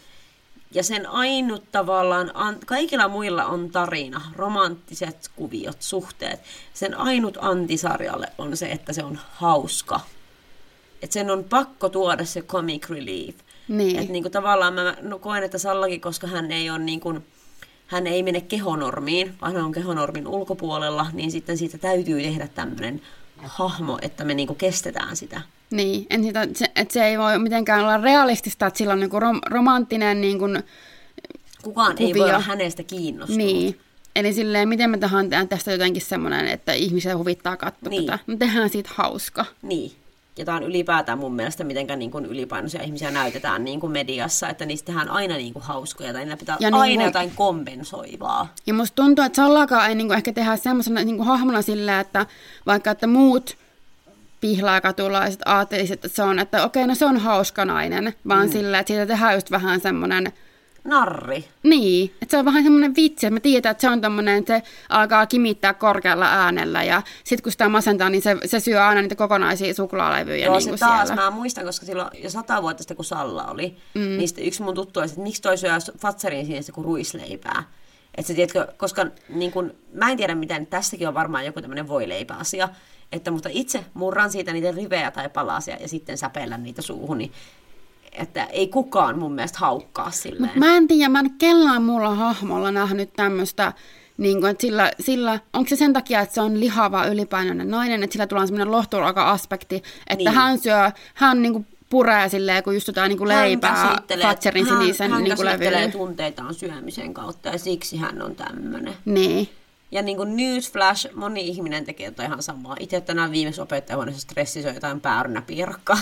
Ja sen ainut tavallaan, an, kaikilla muilla on tarina, romanttiset kuviot, suhteet. Sen ainut antisarjalle on se, että se on hauska. Että sen on pakko tuoda se comic relief. Niin. Että niinku tavallaan mä no, koen, että Sallakin, koska hän ei ole niinku, hän ei mene kehonormiin, vaan hän on kehonormin ulkopuolella, niin sitten siitä täytyy tehdä tämmöinen hahmo, että me niinku kestetään sitä. Niin, en sitä, se, että se ei voi mitenkään olla realistista, että sillä on niinku rom, romanttinen niinku, kukaan ei voi Kuvio. olla hänestä kiinnostunut. Niin. Eli silleen, miten me tähän tehdään tästä jotenkin semmoinen, että ihmisiä huvittaa katsoa Niin. tätä. Me tehdään siitä hauska. Niin. Ja tämä on ylipäätään mun mielestä, miten niin kuin ylipainoisia ihmisiä näytetään niin kuin mediassa, että niistä tehdään aina niin kuin hauskoja tai niillä pitää Ja niin aina kuin- jotain kompensoivaa. Ja musta tuntuu, että Sallakaan ei niinku ehkä tehdä semmoisena niinku hahmona silleen, että vaikka että muut pihlaakatulaiset ajattelisivat, että se on, että okei, no se on hauska nainen, vaan mm. silleen, että siitä tehdään just vähän semmoinen, Narri. niin, että se on vähän semmoinen vitsi, että me tiedetään, että se on tommonen, että se alkaa kimittää korkealla äänellä ja sitten kun sitä masentaa, niin se, se syö aina niitä kokonaisia suklaalevyjä Joo, niin se taas, siellä. mä muistan, koska silloin jo sata vuotta sitten, kun Salla oli, mm. niin yksi mun tuttu olisi, että miksi toi syö Fatserin sinistä kuin ruisleipää. Että tiedätkö, koska niin kun, mä en tiedä, miten tässäkin on varmaan joku tämmöinen voileipäasia, että mutta itse murran siitä niitä rivejä tai palasia ja sitten säpellän niitä suuhun, niin että ei kukaan mun mielestä haukkaa silleen. Mä en tiedä, mä en kellään muulla hahmolla nähnyt tämmöistä, niin kuin, että sillä, sillä, onko se sen takia, että se on lihava ylipainoinen nainen, että sillä tulee semmoinen lohturuoka-aspekti, että Niin. hän syö, hän niin kuin puree silleen, kun just jotain niin kuin leipää Thatcherin sinisen hän niin kuin levyllä. tunteitaan syömisen kautta ja siksi hän on tämmöinen. Niin. Ja niin kuin newsflash, moni ihminen tekee jotain ihan samaa. Itse tänään viimeksi opettajahuoneessa stressisoi jotain päärynäpiirakkaa.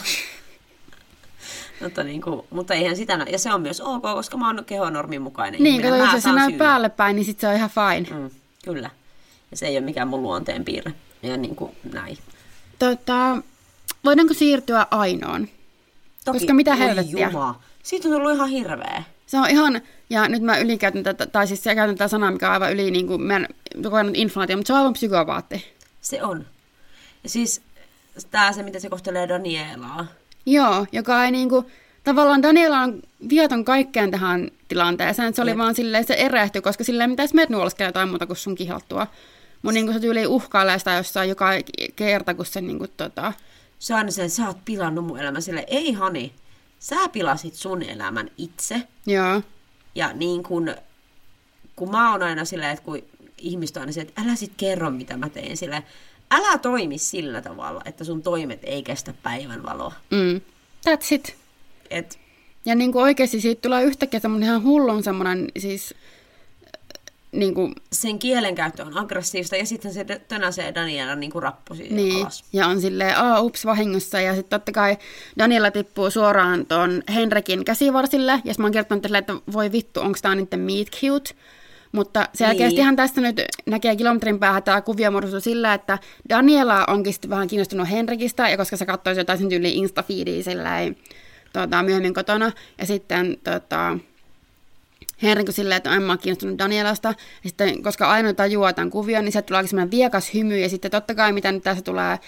Mutta, niin kuin, mutta eihän sitä, ja se on myös ok, koska mä oon kehonormin mukainen Niin, kato, Mä jos se näy päälle päin, niin sit se on ihan fine. Mm, kyllä. Ja se ei ole mikään mun luonteen piirre. Ja niin kuin näin. Tota, voidaanko siirtyä ainoon? Koska mitä helvettiä? Juma, Siitä on tullut ihan hirveä. Se on ihan, ja nyt mä ylikäytän tätä, tai siis käytän tätä sanaa, mikä on aivan yli niin kuin meidän kokonaan inflaatio, mutta se on aivan psykopaatti. Se on. Ja siis tää se, miten se kohtelee Danielaa. Joo, joka ei niinku, tavallaan Daniela on vieton kaikkeen tähän tilanteeseen. Se oli Jep. vaan silleen, se erehtyi, koska silleen mitäs meet nuoleskella jotain muuta kuin sun kihaltua. Mun niinku se tyyli uhkailee sitä jossain joka kerta, kun se niinku tota... Se on silleen, sä oot pilannut mun elämän. Sille ei hani, sä pilasit sun elämän itse. Joo. Ja niin kun, kun mä oon aina silleen, että kun ihmiset on aina silleen, että älä sit kerro mitä mä tein. Silleen, älä toimi sillä tavalla, että sun toimet ei kestä päivänvaloa. Mm. That's it. Et, Ja niinku oikeasti siitä tulee yhtäkkiä semmoinen ihan hullun semmoinen siis... äh, Niinku, sen kielenkäyttö on aggressiivista ja sitten se tönäsee Daniela niin kuin rappusi Niin, alas. ja on silleen, aa, ups, vahingossa. Ja sitten totta kai Daniela tippuu suoraan tuon Henrikin käsivarsille. Ja mä oon kertonut että voi vittu, onko tää nyt meet cute. Mutta selkeästihan Niin. tästä nyt näkee kilometrin päähän tämä kuvio muodostuu sillä, että Daniela onkin sitten vähän kiinnostunut Henrikistä, ja koska se katsoi jotain sen tyyliin Insta-feediä silleen, tota, myöhemmin kotona, ja sitten tota, Henrik on silleen, että en mä ole kiinnostunut Danielasta. Ja sitten, koska ainoa tajuaa tämän kuvion, niin se tulee semmoinen viekas hymy. Ja sitten totta kai, mitä nyt tässä tulee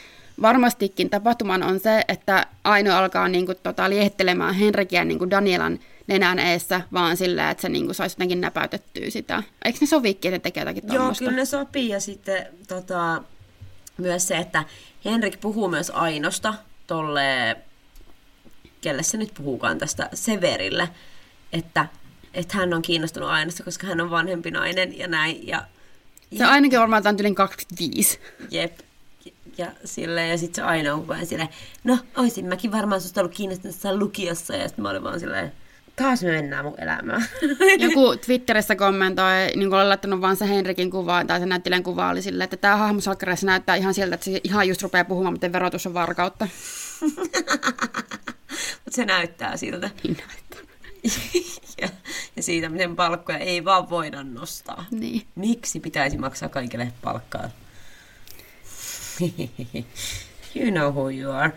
varmastikin tapahtumaan, on se, että Aino alkaa niin kuin, tota, liehittelemään Henrikiä niin kuin Danielan nenän eessä, vaan silleen, että se niin kuin, saisi jotenkin näpäytettyä sitä. Eikö ne sovikin, että tekee jotakin Joo, kyllä ne sopii. Ja sitten tota, myös se, että Henrik puhuu myös Ainosta tolle, kelle se nyt puhuukaan tästä, Severille, että, että hän on kiinnostunut Ainosta, koska hän on vanhempi nainen ja näin. Ja, Se ainakin varmaan on yli 25. Jep. Ja, sille, ja sitten se aina on vaan silleen, no oisin mäkin varmaan susta ollut kiinnostunut jossain lukiossa. Ja sitten mä olin vaan silleen, taas me mennään mun elämään. *laughs* Joku Twitterissä kommentoi, niin kuin oli laittanut vaan se Henrikin kuva, tai se näyttelijän kuva oli silleen, että tämä hahmo salkkareissa näyttää ihan siltä, että se ihan just rupeaa puhumaan, miten verotus on varkautta. *laughs* Mutta se näyttää siltä. Niin näyttää. *laughs* ja, ja siitä, miten palkkoja ei vaan voida nostaa. Niin. Miksi pitäisi maksaa kaikille palkkaa? you know who you are.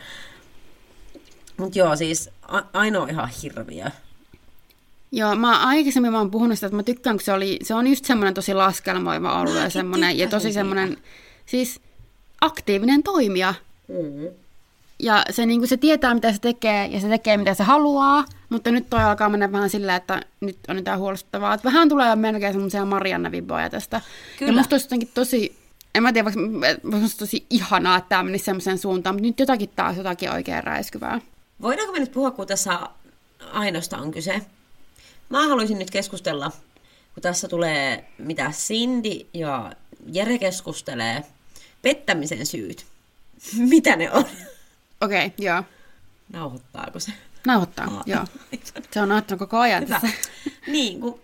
Mutta joo, siis a- ainoa ihan hirviö. Joo, mä aikaisemmin mä oon puhunut sitä, että mä tykkään, kun se, oli, se on just semmoinen tosi laskelmoiva ollut ja semmoinen, ja tosi semmoinen, siis aktiivinen toimija. Mm. Ja se, niin se tietää, mitä se tekee, ja se tekee, mitä se haluaa, mutta nyt toi alkaa mennä vähän silleen, että nyt on jotain huolestuttavaa. Että vähän tulee melkein semmoisia Marianne-viboja tästä. Kyllä. Ja musta olisi jotenkin tosi, en mä tiedä, vaikka musta tosi ihanaa, että tämä menisi semmoiseen suuntaan, mutta nyt jotakin taas jotakin oikein räiskyvää. Voidaanko me nyt puhua, kun tässä ainoasta on kyse? Mä haluaisin nyt keskustella, kun tässä tulee, mitä Cindy ja Jere keskustelee, pettämisen syyt. *laughs* mitä ne on? Okei, okay, joo. Nauhoittaako se? Nauhoittaa, Aa, joo. Se on nauhoittanut koko ajan Hyvä. tässä. *laughs* niin, kun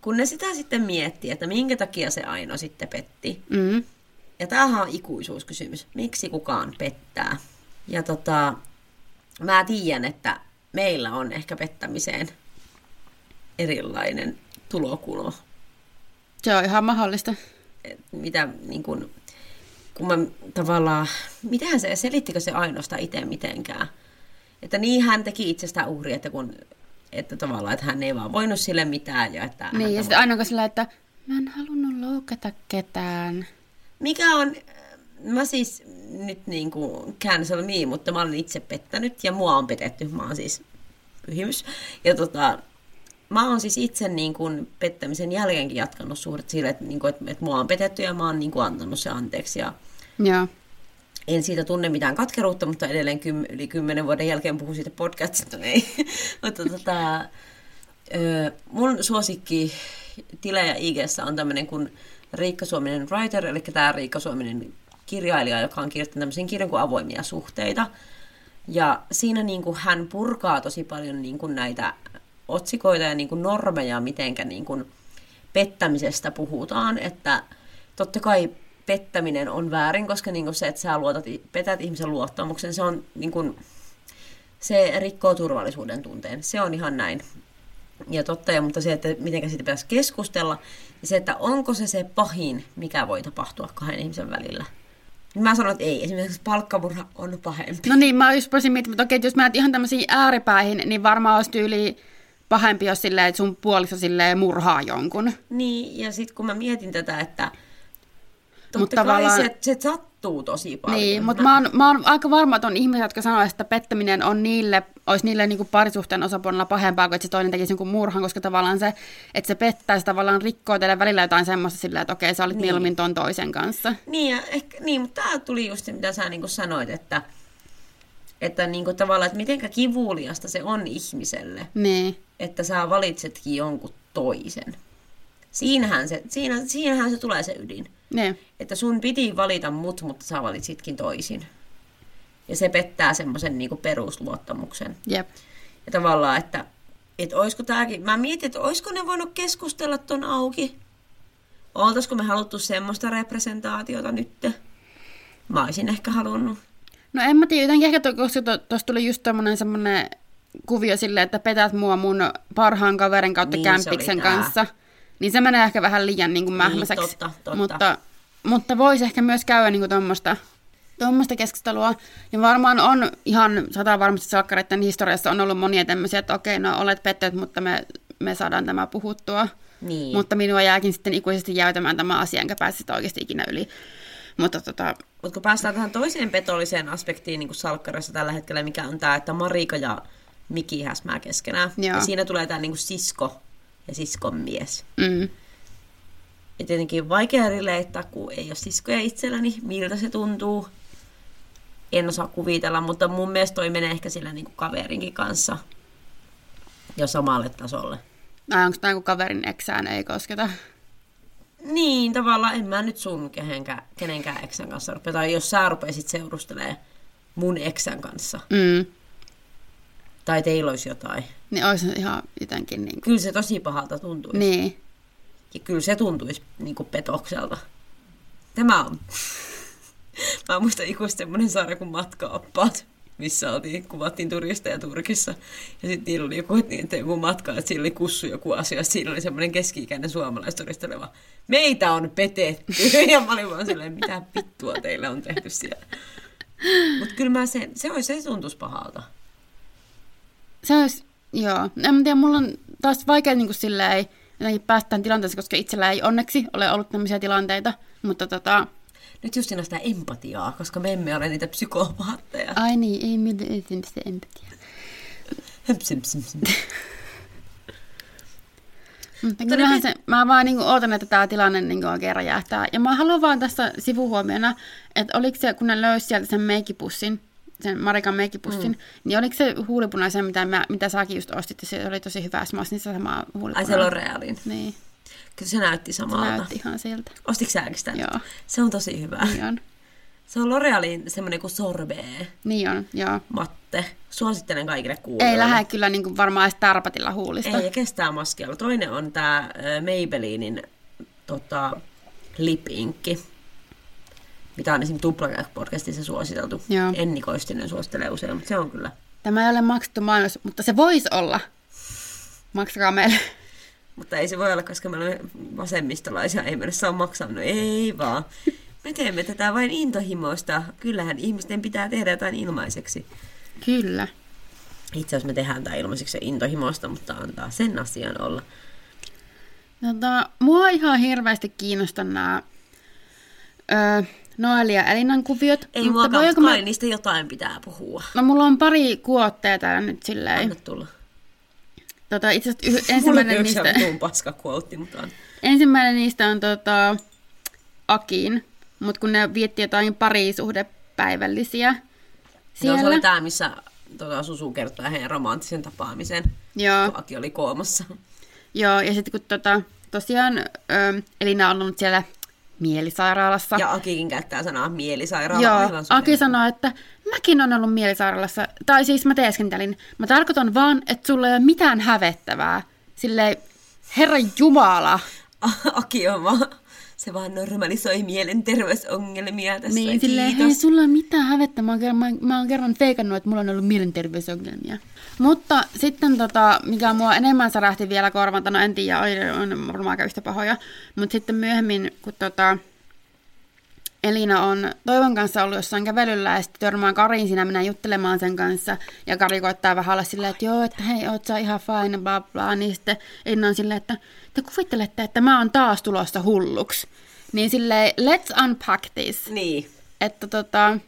kun ne sitä sitten miettii, että minkä takia se Aino sitten petti. Mm. Ja tämähän on ikuisuuskysymys. Miksi kukaan pettää? Ja tota, mä tiedän, että meillä on ehkä pettämiseen erilainen tulokulma. Se on ihan mahdollista. Mitä niin kun, kun mä tavallaan, mitähän se, selittikö se ainoastaan itse mitenkään? Että niin hän teki itsestään uhri, että kun että tavallaan, että hän ei vaan voinut sille mitään. Ja että Niin, ja sitten tavallaan- aina sillä, että mä en halunnut loukata ketään. Mikä on, mä siis nyt niin kuin cancel me, mutta mä olen itse pettänyt ja mua on petetty. Mä oon siis pyhimys. Ja tota, mä oon siis itse niin kuin pettämisen jälkeenkin jatkanut suhdet sille, että, niin kuin, että, että mua on petetty ja mä oon niin kuin antanut se anteeksi. Ja Joo. en siitä tunne mitään katkeruutta, mutta edelleen kym, yli kymmenen vuoden jälkeen puhun siitä podcastista. Niin. *laughs* mutta tota, ö, mun suosikki tilejä IGssä on tämmöinen kuin Riikka Suominen Writer, eli tämä Riikka Suominen kirjailija, joka on kirjoittanut tämmöisen kirjan kuin Avoimia suhteita. Ja siinä niin kuin hän purkaa tosi paljon niin kuin näitä otsikoita ja niin kuin normeja, mitenkä niin kuin pettämisestä puhutaan, että totta kai pettäminen on väärin, koska niin kuin se, että sä luotat, petät ihmisen luottamuksen, se on niin kuin, se rikkoo turvallisuuden tunteen. Se on ihan näin. Ja totta, ja, mutta se, että miten siitä pitäisi keskustella, ja se, että onko se se pahin, mikä voi tapahtua kahden ihmisen välillä. Niin Mä sanon, että ei. Esimerkiksi palkkamurha on pahempi. No niin, mä just voisin että okei, että jos menet ihan tämmöisiin ääripäihin, niin varmaan olisi tyyli pahempi, jos silleen, että sun puoliso silleen murhaa jonkun. Niin, ja sitten kun mä mietin tätä, että totta Mutta kai tavallaan- se, se sattuu tosi paljon. Niin, mutta mä oon, mä oon aika varma, että on ihmisiä, jotka sanoo, että pettäminen on niille, olisi niille niin kuin parisuhteen osapuolella pahempaa kuin että se toinen tekisi jonkun murhan, koska tavallaan se, että se pettää, se tavallaan rikkoo teille välillä jotain semmoista silleen, että okei, sä olit niin. mieluummin ton toisen kanssa. Niin, ja ehkä, niin mutta tämä tuli just se, mitä sä niin sanoit, että, että niin kuin tavallaan, että mitenkä kivuliasta se on ihmiselle, Niin, että sä valitsetkin jonkun toisen. Siinähän se, siinä, siinähän se tulee se ydin. niin. Että sun piti valita mut, mutta sä valitsitkin toisin. Ja se pettää semmoisen niin perusluottamuksen. Jep. Ja tavallaan, että, että olisiko tääkin, mä mietin, että olisiko ne voinut keskustella ton auki. Oltaisiko me haluttu semmoista representaatiota nyt? Mä olisin ehkä halunnut. No en mä tiedä, jotenkin ehkä to, koska tuossa to, tuli just tommonen semmonen kuvio silleen, että petät mua mun parhaan kaverin kautta Niin, niin, kämpiksen kanssa. Niin se menee ehkä vähän liian niin kuin mähmäiseksi. totta, totta. Mutta, mutta voisi ehkä myös käydä niin kuin tommoista, tommoista keskustelua. Ja varmaan on ihan sata varmasti salkkareiden historiassa on ollut monia tämmöisiä, että okei, no olet pettynyt, mutta me, me saadaan tämä puhuttua. Niin. Mutta minua jääkin sitten ikuisesti jäytämään tämä asia, enkä pääse sitä oikeasti ikinä yli. Mutta tota, Mutta kun päästään tähän toiseen petolliseen aspektiin niin kuin salkkarissa tällä hetkellä, mikä on tämä, että Marika ja Miki häsmää keskenään. Joo. Ja siinä tulee tämä niin kuin sisko ja siskon mies. mm, Ja tietenkin vaikea rileittaa, kun ei ole siskoja itselläni, miltä se tuntuu. En osaa kuvitella, mutta mun mielestä toi menee ehkä sillä niin kuin kaverinkin kanssa jo samalle tasolle. ai onko tämä kun kaverin eksään ei kosketa? Niin, tavallaan en mä nyt sun kehenkään, kenenkään eksän kanssa rupea. Tai jos sä rupeisit seurustelemaan mun eksän kanssa, Mm, tai teillä olisi jotain. niin olisi ihan jotenkin niin kuin, Kyllä se tosi pahalta tuntuisi. niin. Ja kyllä se tuntuisi niin kuin petokselta. Tämä on... *laughs* Mä muistan ikuisesti semmoinen sarja kuin Matkaoppaat, missä oltiin, kuvattiin turisteja Turkissa. Ja sitten niillä oli joku, että joku matka, että siinä oli kussu joku asia. Siinä oli semmoinen keski-ikäinen suomalaisturistoleva. Meitä on petetty. *laughs* Ja mä olin vaan silleen, mitä vittua teille on tehty siellä. Mutta kyllä mä sen, se, olisi, se tuntuisi pahalta. Se olisi, joo. En tiedä, mulla on taas vaikea niin kuin silleen, jotenkin päästä tähän tilanteeseen, koska itsellä ei onneksi ole ollut tämmöisiä tilanteita. Mutta tota, Nyt just siinä sitä empatiaa, koska me emme ole niitä psykopaatteja. ai niin, ei meillä ei sitä empatiaa. Sim. *laughs* Mutta kyllähän se, mä vaan niin ootan, että tämä tilanne niin oikein räjähtää. Ja mä haluan vaan tässä sivuhuomiona, että oliko se, kun ne löysi sieltä sen meikipussin, sen Marikan meikipussin, mm. niin oliko se huulipunaisen, mitä, mä, mitä säkin just ostit, ja se oli tosi hyvä, mä ostin sitä samaa Ai huulipunaista. se L'Orealin. Niin, Kyllä se näytti se samalta. näytti ihan siltä. Ostitko säkin sitä? Joo. Se on tosi hyvä. Niin on. Se on L'Orealin semmoinen kuin sorbet Niin on, joo. matte. Suosittelen kaikille kuulijoille. Ei lähde kyllä niin kuin varmaan edes tarpatilla huulista. Ei, ja kestää maskeilla. Toinen on tämä Maybellinin tota, lipinkki, mitä on esimerkiksi Tuplakäk-podcastissa suositeltu. Joo. Enni Koistinen suosittelee usein, mutta se on kyllä. Tämä ei ole maksettu mainos, mutta se voisi olla. Maksakaa meille. Mutta ei se voi olla, koska me olemme vasemmistolaisia, ei meille saa maksaa. No ei vaan. Me teemme tätä vain intohimoista. Kyllähän ihmisten pitää tehdä jotain ilmaiseksi. Kyllä. Itse asiassa me tehdään tämä ilmaiseksi intohimoista, mutta antaa sen asian olla. Tota, mua ihan hirveästi kiinnostaa nämä öö, Noeli ja Elinan kuviot. Ei mutta muakaan, mutta mä... niistä jotain pitää puhua. No mulla on pari kuotteja täällä nyt silleen. Anna tulla. Tota, itse asiassa yh- Mulla ensimmäinen on niistä, niistä... paska quote, mutta on. ensimmäinen niistä on tota, Akin, mutta kun ne vietti jotain parisuhdepäivällisiä Siellä. siellä. No, se oli tämä, missä tota, Susu kertoi heidän romanttisen tapaamisen, Joo. kun Aki oli koomassa. Joo, ja sitten kun tota, tosiaan ö, Elina on ollut siellä mielisairaalassa. Ja Akikin käyttää sanaa mielisairaala. Joo, aivan Aki sanoi, että mäkin on ollut mielisairaalassa, tai siis mä teeskentelin. Mä tarkoitan vaan, että sulla ei ole mitään hävettävää. Silleen, herra Jumala. *laughs* Aki on vaan, se vaan normalisoi mielenterveysongelmia tässä. Niin, silleen, Kiitos. hei, sulla on mitään hävettä. Mä oon, kerran- mä, mä oon kerran feikannut, että mulla on ollut mielenterveysongelmia. Mutta sitten, tota, mikä mua enemmän särähti vielä korvanta, no en tiedä, on, on varmaan aika yhtä pahoja. Mutta sitten myöhemmin, kun tota, Elina on Toivon kanssa ollut jossain kävelyllä ja sitten törmään Kariin siinä mennään juttelemaan sen kanssa. Ja Kari koittaa vähän olla silleen, että joo, että hei, oot sä ihan fine, bla bla. Niin sitten Elina on silleen, että te kuvittelette, että mä oon taas tulossa hulluksi. Niin silleen, let's unpack this. Niin. Että tota,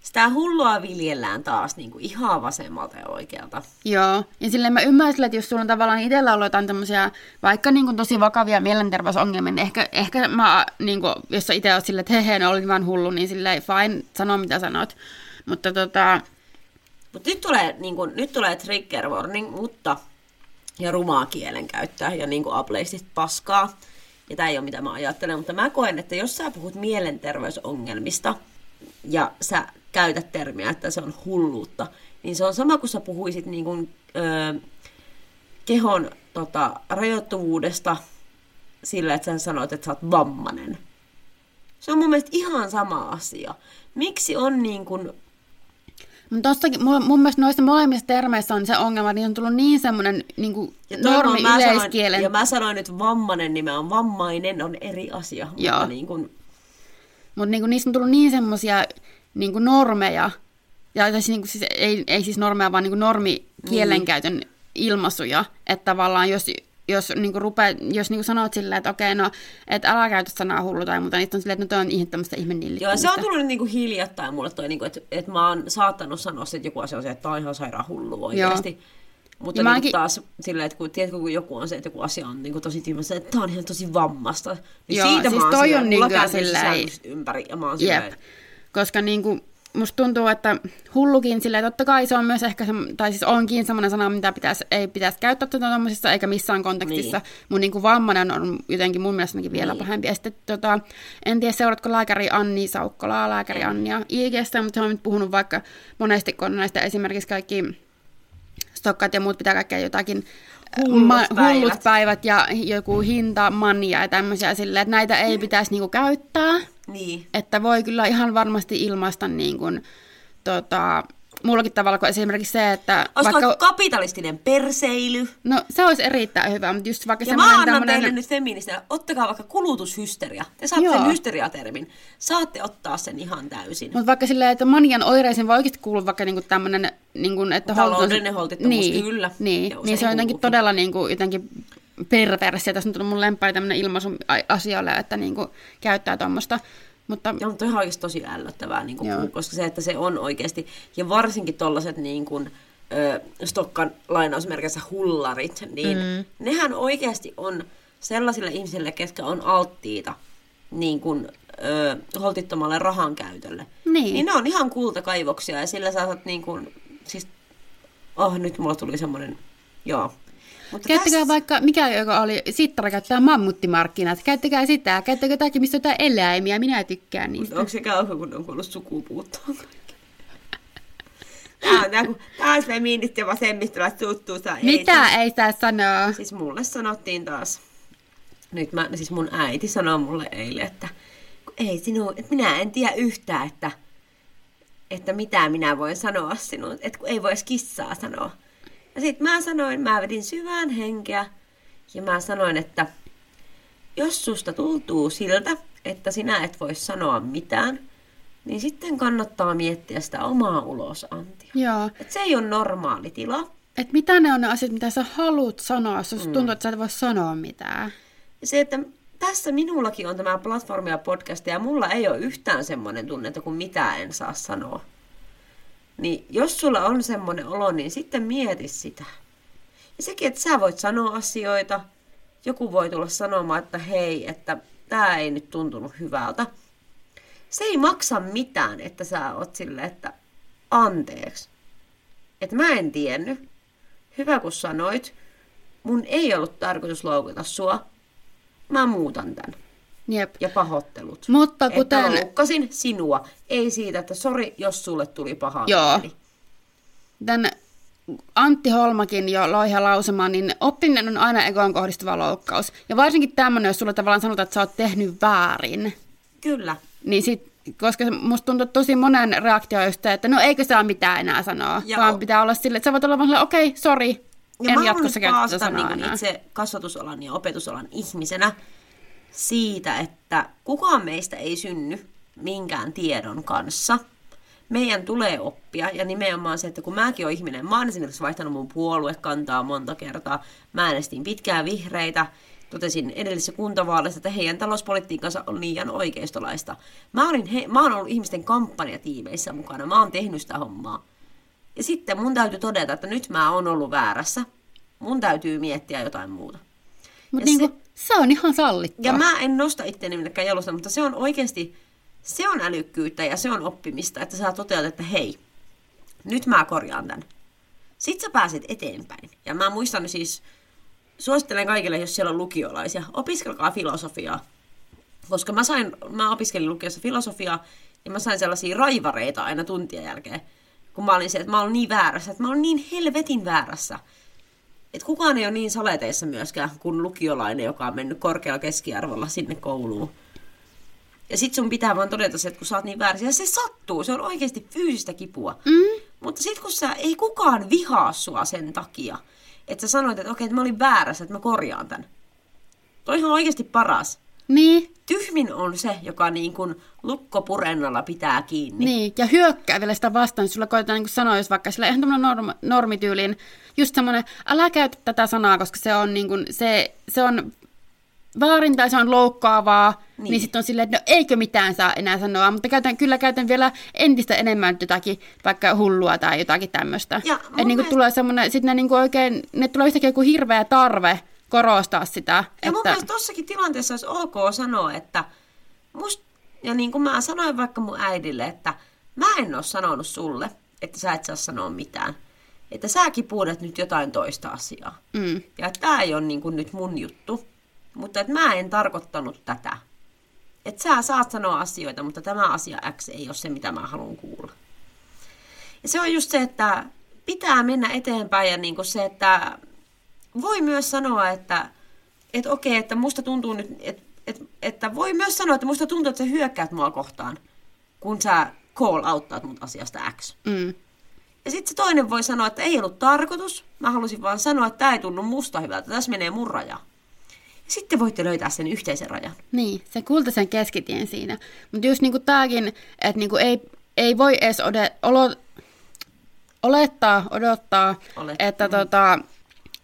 Sitä hullua viljellään taas niin kuin ihan vasemmalta ja oikealta. joo. Ja silleen mä ymmärsin, että jos sulla on tavallaan itsellä ollut jotain tämmöisiä, vaikka niin kuin tosi vakavia mielenterveysongelmia, niin ehkä, ehkä mä, niin kuin, jos sä itse oot silleen, että he, he, ne oli vaan hullu, niin silleen, fine, sano mitä sanot. Mutta tota, Mutta nyt tulee, niin kun, nyt tulee trigger warning, mutta ja rumaa kielenkäyttöä ja niin kuin ableistit paskaa. Ja tämä ei ole mitä mä ajattelen, mutta mä koen, että jos sä puhut mielenterveysongelmista ja sä käytät termiä, että se on hulluutta, niin se on sama kuin sä puhuisit niin kuin, ö, kehon tota, rajoittuvuudesta sillä, että sä sanoit, että sä oot vammanen. Se on mun mielestä ihan sama asia. Miksi on niin kuin tossakin, mun, mun mielestä noissa molemmissa termeissä on se ongelma, että niihin on tullut niin semmoinen niin kuin normi mä sanoin- yleiskielen. Ja mä sanoin nyt vammanen, niin mä on vammainen on eri asia. Joo. Mutta niin kuin, Mutta niinku, niistä on tullut niin semmoisia niinku normeja, ja siis, niinku, siis, ei, ei siis normeja, vaan niinku normi kielenkäytön ilmaisuja, että tavallaan jos, jos, niinku, rupee, jos niinku sanot silleen, että okei, no, että älä käytä sanaa hullu tai muuta, niin on silleen, että no toi on ihan tämmöistä ihme joo, se on tullut niinku hiljattain mulle toi, niinku, että, että mä oon saattanut sanoa, että joku asia on se, että tää on ihan sairaan hullu oikeasti. Mutta Ja niin mäkin- taas silleen, että kun, tiedätkö, kun joku on se, että joku asia on niin tosi tyhmä, se, että tää on ihan tosi vammasta. Niin Joo, siitä siis mä oon toi silleen, on mulla niinkö kääntyy silleen- ympäri ja mä oon silleen, Koska niinku, musta tuntuu, että hullukin silleen, totta kai se on myös ehkä, se, tai siis onkin semmoinen sana, mitä pitäisi, ei pitäisi käyttää tuollaisessa eikä missään kontekstissa. Niin. Mun niinku vammainen on jotenkin mun mielestä vielä Niin. pahempi. Ja sitten tota, en tiedä, seuratko lääkäri Anni Saukkolaa, lääkäri En. Annia IGstä, mutta se on nyt puhunut vaikka monesti, kun näistä esimerkiksi kaikki stokkat ja muut pitää kaikkea jotakin Hullut päivät. hullut päivät ja joku hinta, mania ja tämmöisiä silleen, että näitä ei pitäisi niinku käyttää. Niin. Että voi kyllä ihan varmasti ilmaista niin kuin, tota, mullakin tavalla kuin esimerkiksi se, että Olisiko vaikka, kapitalistinen perseily? no se olisi erittäin hyvä, mutta just vaikka Ja mä annan tämmönen, teille nyt feministinä, ottakaa vaikka kulutushysteria. Te saatte Joo. sen hysteriatermin. Saatte ottaa sen ihan täysin. mutta vaikka silleen, että manian oireisiin voi oikeasti kuulua vaikka niinku tämmöinen, niinku, että Taloudellinen holtittomuus, niin, kyllä. Niin, Joo, niin se on jotenkin todella niinku, jotenkin perversia. Tässä on tullut mun lempari tämmöinen ilmaisu a- asioille, että niinku, käyttää tuommoista. Mutta Ja mutta ihan oikeasti tosi ällöttävää, niin Joo. kuin, koska se, että se on oikeasti, ja varsinkin tollaset niin kuin, ö, Stokkan lainausmerkissä hullarit, niin mm. nehän oikeasti on sellaisille ihmisille, ketkä on alttiita niin kuin, ö, holtittomalle rahan käytölle. Niin. niin ne on ihan kultakaivoksia, ja sillä sä saat niin kuin, siis, oh nyt mulla tuli semmoinen, joo. Mutta Käyttäkää tässä- vaikka, mikä joka oli, Sittara käyttää mammuttimarkkinat. Käyttäkää sitä. Käyttäkää jotakin, mistä jotain eläimiä. Minä tykkään niistä. Onko se kauhean, kun on kuullut sukupuuttoon Tää on tää, kun taas feministit ja vasemmistolaiset suuttuusa. Mitä ei saa sanoa? Siis mulle sanottiin taas, nyt mä, siis mun äiti sanoi mulle eilen, että ei sinun, että minä en tiedä yhtään, että, että mitä minä voin sanoa sinulle, että kun ei voi edes kissaa sanoa. Ja sitten mä sanoin, mä vedin syvään henkeä ja mä sanoin, että jos susta tuntuu siltä, että sinä et voi sanoa mitään, niin sitten kannattaa miettiä sitä omaa ulosantia. Joo. Et se ei ole normaali tila. Et mitä ne on ne asiat, mitä sä haluat sanoa, jos mm. tuntuu, että sä et voi sanoa mitään. Se, että tässä minullakin on tämä platformi ja podcast, ja mulla ei ole yhtään semmoinen tunne, että kun mitä en saa sanoa. Niin jos sulla on semmoinen olo, niin sitten mieti sitä. Ja sekin, että sä voit sanoa asioita, joku voi tulla sanomaan, että hei, että tämä ei nyt tuntunut hyvältä. Se ei maksa mitään, että sä oot silleen, että anteeksi. Että mä en tiennyt. Hyvä kun sanoit. Mun ei ollut tarkoitus loukata sua. Mä muutan tän. Jep. Ja pahoittelut. Mutta Että kuten... loukkasin sinua. Ei siitä, että sori, jos sulle tuli paha Joo. mieli. Tän Antti Holmakin jo loiha lausumaan, niin oppiminen on aina egoon kohdistuva loukkaus. Ja varsinkin tämmöinen, jos sulle tavallaan sanotaan, että sä oot tehnyt väärin, Kyllä. niin sit, koska musta tuntuu tosi monen reaktio on just se, että no eikö saa mitään enää sanoa, Ja vaan o- pitää olla silleen, että sä voit olla vaan okei, okay, sori, Ja en jatkossa käytä sanaa niin itse kasvatusalan ja opetusalan ihmisenä siitä, että kukaan meistä ei synny minkään tiedon kanssa. Meidän tulee oppia, ja nimenomaan se, että kun mäkin olen ihminen, mä oon esimerkiksi vaihtanut mun puoluekantaa monta kertaa. Mä äänestin pitkään vihreitä, totesin edellisessä kuntavaaleissa, että heidän talouspolitiikkansa on liian oikeistolaista. Mä, olin he, mä oon ollut ihmisten kampanjatiimeissä mukana, mä oon tehnyt sitä hommaa. Ja sitten mun täytyy todeta, että nyt mä oon ollut väärässä. Mun täytyy miettiä jotain muuta. Mutta ja niinku, se... se on ihan sallittua. Ja mä en nosta itseäni minnekään jalusta, mutta se on oikeasti, se on älykkyyttä ja se on oppimista, että sä toteat, että hei, nyt mä korjaan tämän. Sitten sä pääset eteenpäin. Ja mä muistan siis, suosittelen kaikille, jos siellä on lukiolaisia, opiskelkaa filosofiaa. Koska mä, sain, mä opiskelin lukiossa filosofiaa ja mä sain sellaisia raivareita aina tuntien jälkeen. Kun mä olin se, että mä olin niin väärässä, että mä olin niin helvetin väärässä. Että kukaan ei ole niin saleteissa myöskään kuin lukiolainen, joka on mennyt korkealla keskiarvolla sinne kouluun. Ja sit sun pitää vaan todeta se, että kun sä oot niin väärässä, ja se sattuu, se on oikeasti fyysistä kipua. Mm? Mutta sit kun sä, ei kukaan vihaa sua sen takia, että sä sanoit, että okei, että mä olin väärässä, että mä korjaan tän. Toihan on oikeasti paras. Niin, Tyhmin on se, joka niin kuin lukkopurennalla pitää kiinni. niin, ja hyökkää vielä sitä vastaan, sulla koetaan niin sanoa, jos vaikka sillä ihan tämmöinen norm, normityylin, just semmoinen, älä käytä tätä sanaa, koska se on, niin kuin, se, se on väärin tai se on loukkaavaa, niin, Niin. sitten on silleen, että no eikö mitään saa enää sanoa, mutta käytän, kyllä käytän vielä entistä enemmän jotakin, vaikka hullua tai jotakin tämmöistä. Ja Että niin kuin mielestä- tulee semmoinen, sitten ne niin kuin oikein, ne tulee yhtäkkiä joku hirveä tarve korostaa sitä, Ja mun että mielestä tossakin tilanteessa olisi ok sanoa, että must, ja niin kuin mä sanoin vaikka mun äidille, että mä en ole sanonut sulle, että sä et saa sanoa mitään. Että sä kipuudet nyt jotain toista asiaa. mm, Ja tää ei ole niin kuin nyt mun juttu, mutta että mä en tarkoittanut tätä. Että sä saat sanoa asioita, mutta tämä asia X ei ole se, mitä mä haluan kuulla. Ja se on just se, että pitää mennä eteenpäin ja niin kuin se, että voi myös sanoa, että, että okei, että musta tuntuu nyt, että, että, että voi myös sanoa, että musta tuntuu, että sä hyökkäät mua kohtaan, kun sä call outtaat mut asiasta X. mm, Ja sitten se toinen voi sanoa, että ei ollut tarkoitus, mä halusin vaan sanoa, että tämä ei tunnu musta hyvältä, tässä menee mun raja. Ja sitten voitte löytää sen yhteisen rajan. Niin, se kultaisen keskitien siinä. Mutta just niinku tääkin, että niinku ei, ei voi edes ode, olo, olettaa, odottaa, Olet- että tota,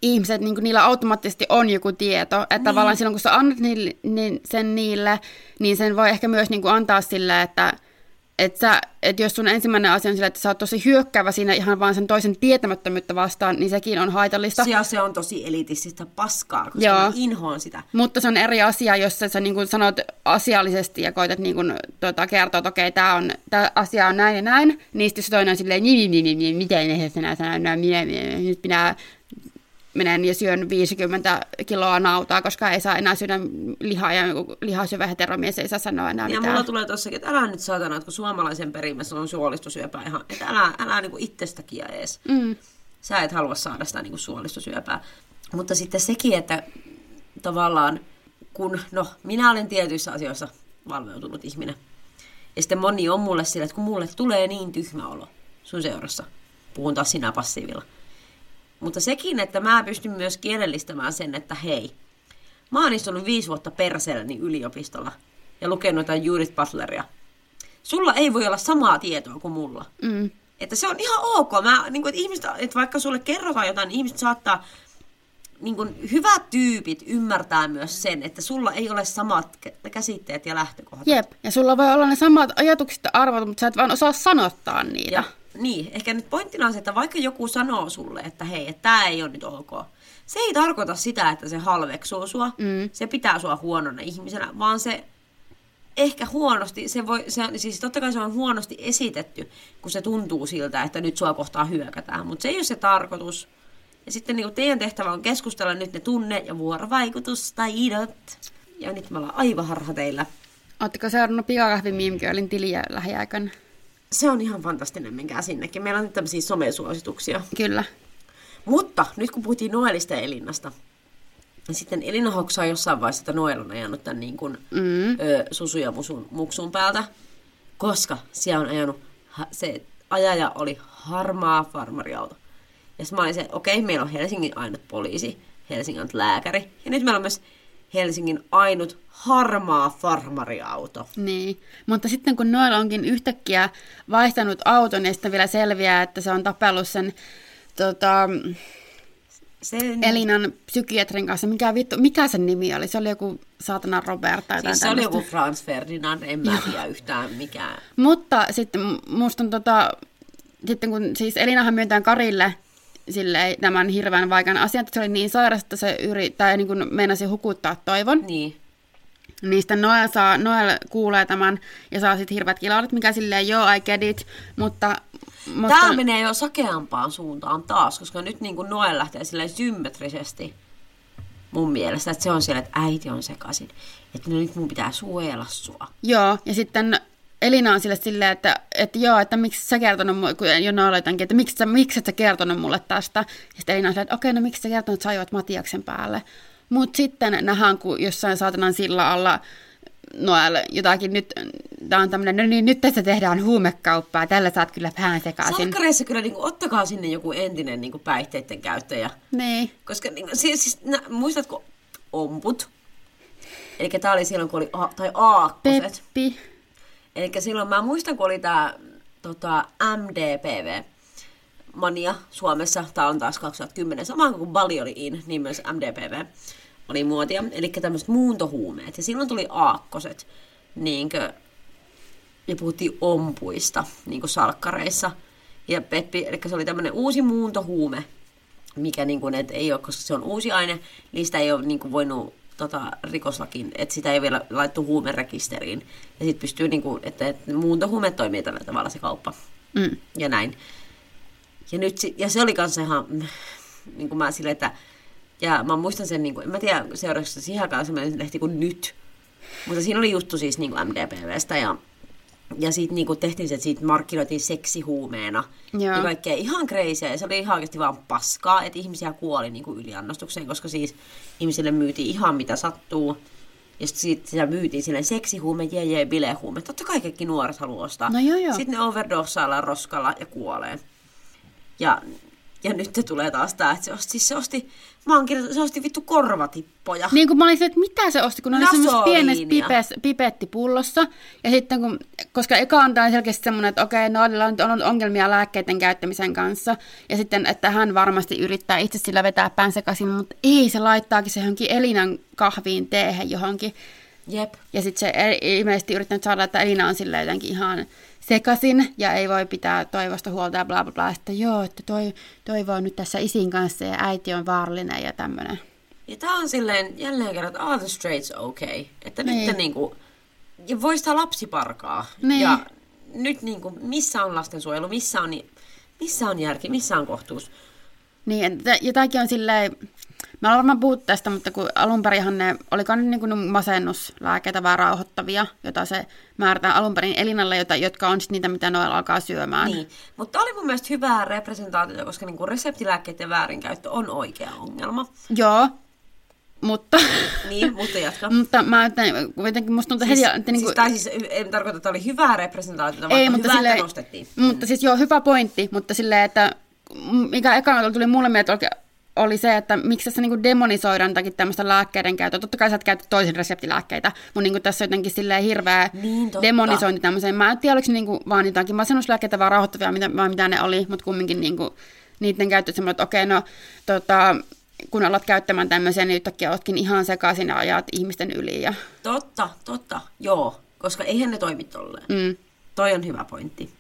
ihmiset, niinku, niillä automaattisesti on joku tieto. Että niin. tavallaan silloin, kun sä annat niille, niin sen niille, niin sen voi ehkä myös niinku antaa sille, että et sä, et jos sun ensimmäinen asia on sille, että sä oot tosi hyökkäävä siinä ihan vaan sen toisen tietämättömyyttä vastaan, niin sekin on haitallista. Ja se on tosi elitististä paskaa, koska Joo. mä inhoan sitä. Mutta se on eri asia, jos sä, sä niin kuin sanot asiallisesti ja koetat niin kuin, tota, kertoa, että okei, tämä on, tää asia on näin ja näin, niin sitten se toinen on silleen, niin, niin, niin, niin, miten ne sinä sanoa, no, minä, minä, nyt minä menen ja syön 50 kiloa nautaa, koska ei saa enää syödä lihaa ja lihasyövä heteromies ei saa sanoa enää Ja mitään. mulla tulee tossakin, että älä nyt saatana, että kun suomalaisen perimässä on suolistosyöpää ihan, että älä, älä niinku itsestäkin edes. Mm. Sä et halua saada sitä niinku suolistosyöpää. Mutta sitten sekin, että tavallaan, kun, no, minä olen tietyissä asioissa valveutunut ihminen. Ja sitten moni on mulle sillä, että kun mulle tulee niin tyhmä olo sun seurassa, puhun taas sinä passiivilla. Mutta sekin, että mä pystyn myös kielellistämään sen, että hei, mä oon istunut viisi vuotta perseelläni yliopistolla ja lukenut jotain Judith Butleria. Sulla ei voi olla samaa tietoa kuin mulla. Mm. Että se on ihan ok. Mä, niin kuin, että, ihmiset, että vaikka sulle kerrotaan jotain, niin ihmiset saattaa, niin kuin, hyvät tyypit ymmärtää myös sen, että sulla ei ole samat kä- käsitteet ja lähtökohdat. Jep, ja sulla voi olla ne samat ajatukset ja arvot, mutta sä et vaan osaa sanottaa niitä. Ja, niin, ehkä nyt pointtina on se, että vaikka joku sanoo sulle, että hei, että tämä ei ole nyt ok, se ei tarkoita sitä, että se halveksuu sua, Mm. se pitää sua huonona ihmisenä, vaan se ehkä huonosti, se voi, se, siis totta kai se on huonosti esitetty, kun se tuntuu siltä, että nyt sua kohtaa hyökätään, mutta se ei ole se tarkoitus. Ja sitten niin teidän tehtävä on keskustella nyt ne tunne- ja vuorovaikutustaidot. Ja nyt me ollaan aivan harha teillä. Oletteko seurannut pikakahvi Meme Girlin tiliä lähiaikana? Se on ihan fantastinen, menkää sinnekin. Meillä on nyt tämmöisiä somesuosituksia. Kyllä. Mutta nyt kun puhuttiin Noelista ja Elinnasta, niin sitten Elina hoksaa jossain vaiheessa, että Noel on ajanut tämän niin kuin, Mm. ö, susu ja musun, muksun päältä, koska siellä on ajanut, ha, se ajaja oli harmaa farmariauto. Ja sitten mä olin se, okei, okay, meillä on Helsingin ainut poliisi, Helsingin ainut lääkäri, ja nyt meillä on myös Helsingin ainut harmaa farmariauto. Niin, mutta sitten kun Noel onkin yhtäkkiä vaihtanut auton ja sitten vielä selviää, että se on tapellut sen tota, Se, Elinan psykiatrin kanssa. Mikä, vittu, mikä sen nimi oli? Se oli joku saatana Robert tai siis se oli joku Franz Ferdinand, en mä tiedä yhtään mikään. Mutta sitten musta on tota, sitten kun siis Elinahan myöntää Karille silleen, tämän hirveän vaikean asian, että se oli niin sairas, että se yri, tai niin kuin meinasi hukuttaa toivon. Niin. Sitten Noel, saa, Noel kuulee tämän ja saa sitten hirveät kilaudet, mikä silleen, joo, I get it, mutta... mutta Tämä menee jo sakeampaan suuntaan taas, koska nyt niin kuin Noel lähtee silleen symmetrisesti mun mielestä, että se on siellä, että äiti on sekaisin. Että no nyt mun pitää suojella sua. Joo, ja sitten Elina on sille silleen, että, että joo, että miksi sä kertonut mulle, kun jo aloitankin, että miksi sä, miksi et sä kertonut mulle tästä. Ja sitten Elina on silleen, että okei, no miksi sä kertonut, että sä ajoit Matiaksen päälle. Mutta sitten nähdään, kun jossain saatanan sillä alla Noel jotakin nyt, tää on tämmönen, no niin, nyt tässä tehdään huumekauppaa, tällä saat kyllä pään sekaisin. Salkkareissa kyllä niin kuin, ottakaa sinne joku entinen niin kuin päihteiden käyttäjä. Niin, Koska niin siis, siis nä, muistatko omput? Eli tää oli silloin, kun oli, a, tai aakkoset. Peppi. Eli silloin mä muistan, kun oli tämä tota, MDPV, mania Suomessa, tämä on taas 2010, sama kuin Bali oli in, niin myös MDPV oli muotia, eli tämmöiset muuntohuumeet. Ja silloin tuli aakkoset, niinkö, ja puhuttiin ompuista, niin kuin salkkareissa. Ja Peppi, eli se oli tämmöinen uusi muuntohuume, mikä niin kuin, et ei ole, koska se on uusi aine, niin sitä ei ole niin kuin voinut tota, rikoslakin, että sitä ei vielä laittu huumerekisteriin. Ja sitten pystyy, niin kuin, että, että muuntohuume toimii tällä tavalla se kauppa. Mm. Ja näin. Ja, nyt, ja se oli kanssa ihan, niin kuin mä silleen, että, ja mä muistan sen, niin kuin, en mä tiedä, seuraavaksi siihen aikaan sellainen lehti kuin Nyt. Mutta siinä oli juttu siis niin kuin MDPVstä ja ja siitä niin tehtiin se, että siitä markkinoitiin seksihuumeena. Joo. Ja kaikkea ihan crazyä. Se oli ihan oikeasti vaan paskaa, että ihmisiä kuoli niin kuin yliannostukseen, koska siis ihmisille myytiin ihan mitä sattuu. Ja sitten sitä myytiin silleen seksihuume, jee, jee, bilehuume. Totta kai kaikki nuoret haluaa ostaa. No joo, joo. Sitten ne overdossaillaan roskalla ja kuolee. Ja, ja nyt te tulee taas tää, että se osti, siis se osti, mä oon kirjoittanut, se osti vittu korvatippoja. Niin kuin mä olin se, että mitä se osti, kun ne oli semmoisessa pienessä pipes, pipettipullossa. Ja sitten kun, koska eka on selkeästi semmoinen, että okei, no on nyt ollut ongelmia lääkkeiden käyttämisen kanssa. Ja sitten, että hän varmasti yrittää itse sillä vetää pään sekaisin, mutta ei, se laittaakin se johonkin Elinan kahviin teehen johonkin. Jep. Ja sitten se ei- ilmeisesti yrittänyt saada, että Elina on sillä jotenkin ihan sekasin ja ei voi pitää toivosta huolta ja bla bla bla. Että joo, että toi, toivo nyt tässä isin kanssa ja äiti on vaarallinen ja tämmöinen. Ja tää on silleen jälleen kerran, että all the straights okay. Että Niin. nyt niinku, ja voi sitä lapsiparkaa. Niin. Ja nyt niinku, missä on lastensuojelu, missä on, missä on järki, missä on kohtuus. Niin, ja tämäkin on silleen, mä olen varmaan puhuttu tästä, mutta kun alun perinhan ne, oliko ne niin kuin masennuslääkkeitä vai rauhoittavia, jota se määrätään alun perin elinalle, jota, jotka on sitten niitä, mitä noilla alkaa syömään. Niin, mutta oli mun mielestä hyvää representaatiota, koska niinku reseptilääkkeiden väärinkäyttö on oikea ongelma. Joo, mutta, Niin, mutta jatka. *laughs* mutta mä ajattelen, kuitenkin musta tuntuu Siis, heti, että niin siis, kuin, tai siis en tarkoita, että oli hyvää representaatiota, vaan ei, mutta hyvää, silleen, nostettiin. mutta siis joo, hyvä pointti, mutta silleen, että mikä ekana tuli mulle mieleen, että oli se, että miksi tässä niinku demonisoidaan jotakin tämmöistä lääkkeiden käyttöä. Totta kai sä et käytä toisin reseptilääkkeitä, mutta niinku tässä on jotenkin silleen hirveä Niin, totta. demonisointi tämmöiseen. Mä en tiedä, oliko se niinku vaan jotakin masennuslääkkeitä vai rauhoittavia, mitä, vai mitä ne oli, mutta kumminkin niinku, niiden käyttö semmoinen, että okei, no tota, kun alat käyttämään tämmöisiä, niin yhtäkkiä ootkin ihan sekaisin ja ajat ihmisten yli. Ja, Totta, totta, joo. Koska eihän ne toimi tolleen. mm. Toi on hyvä pointti.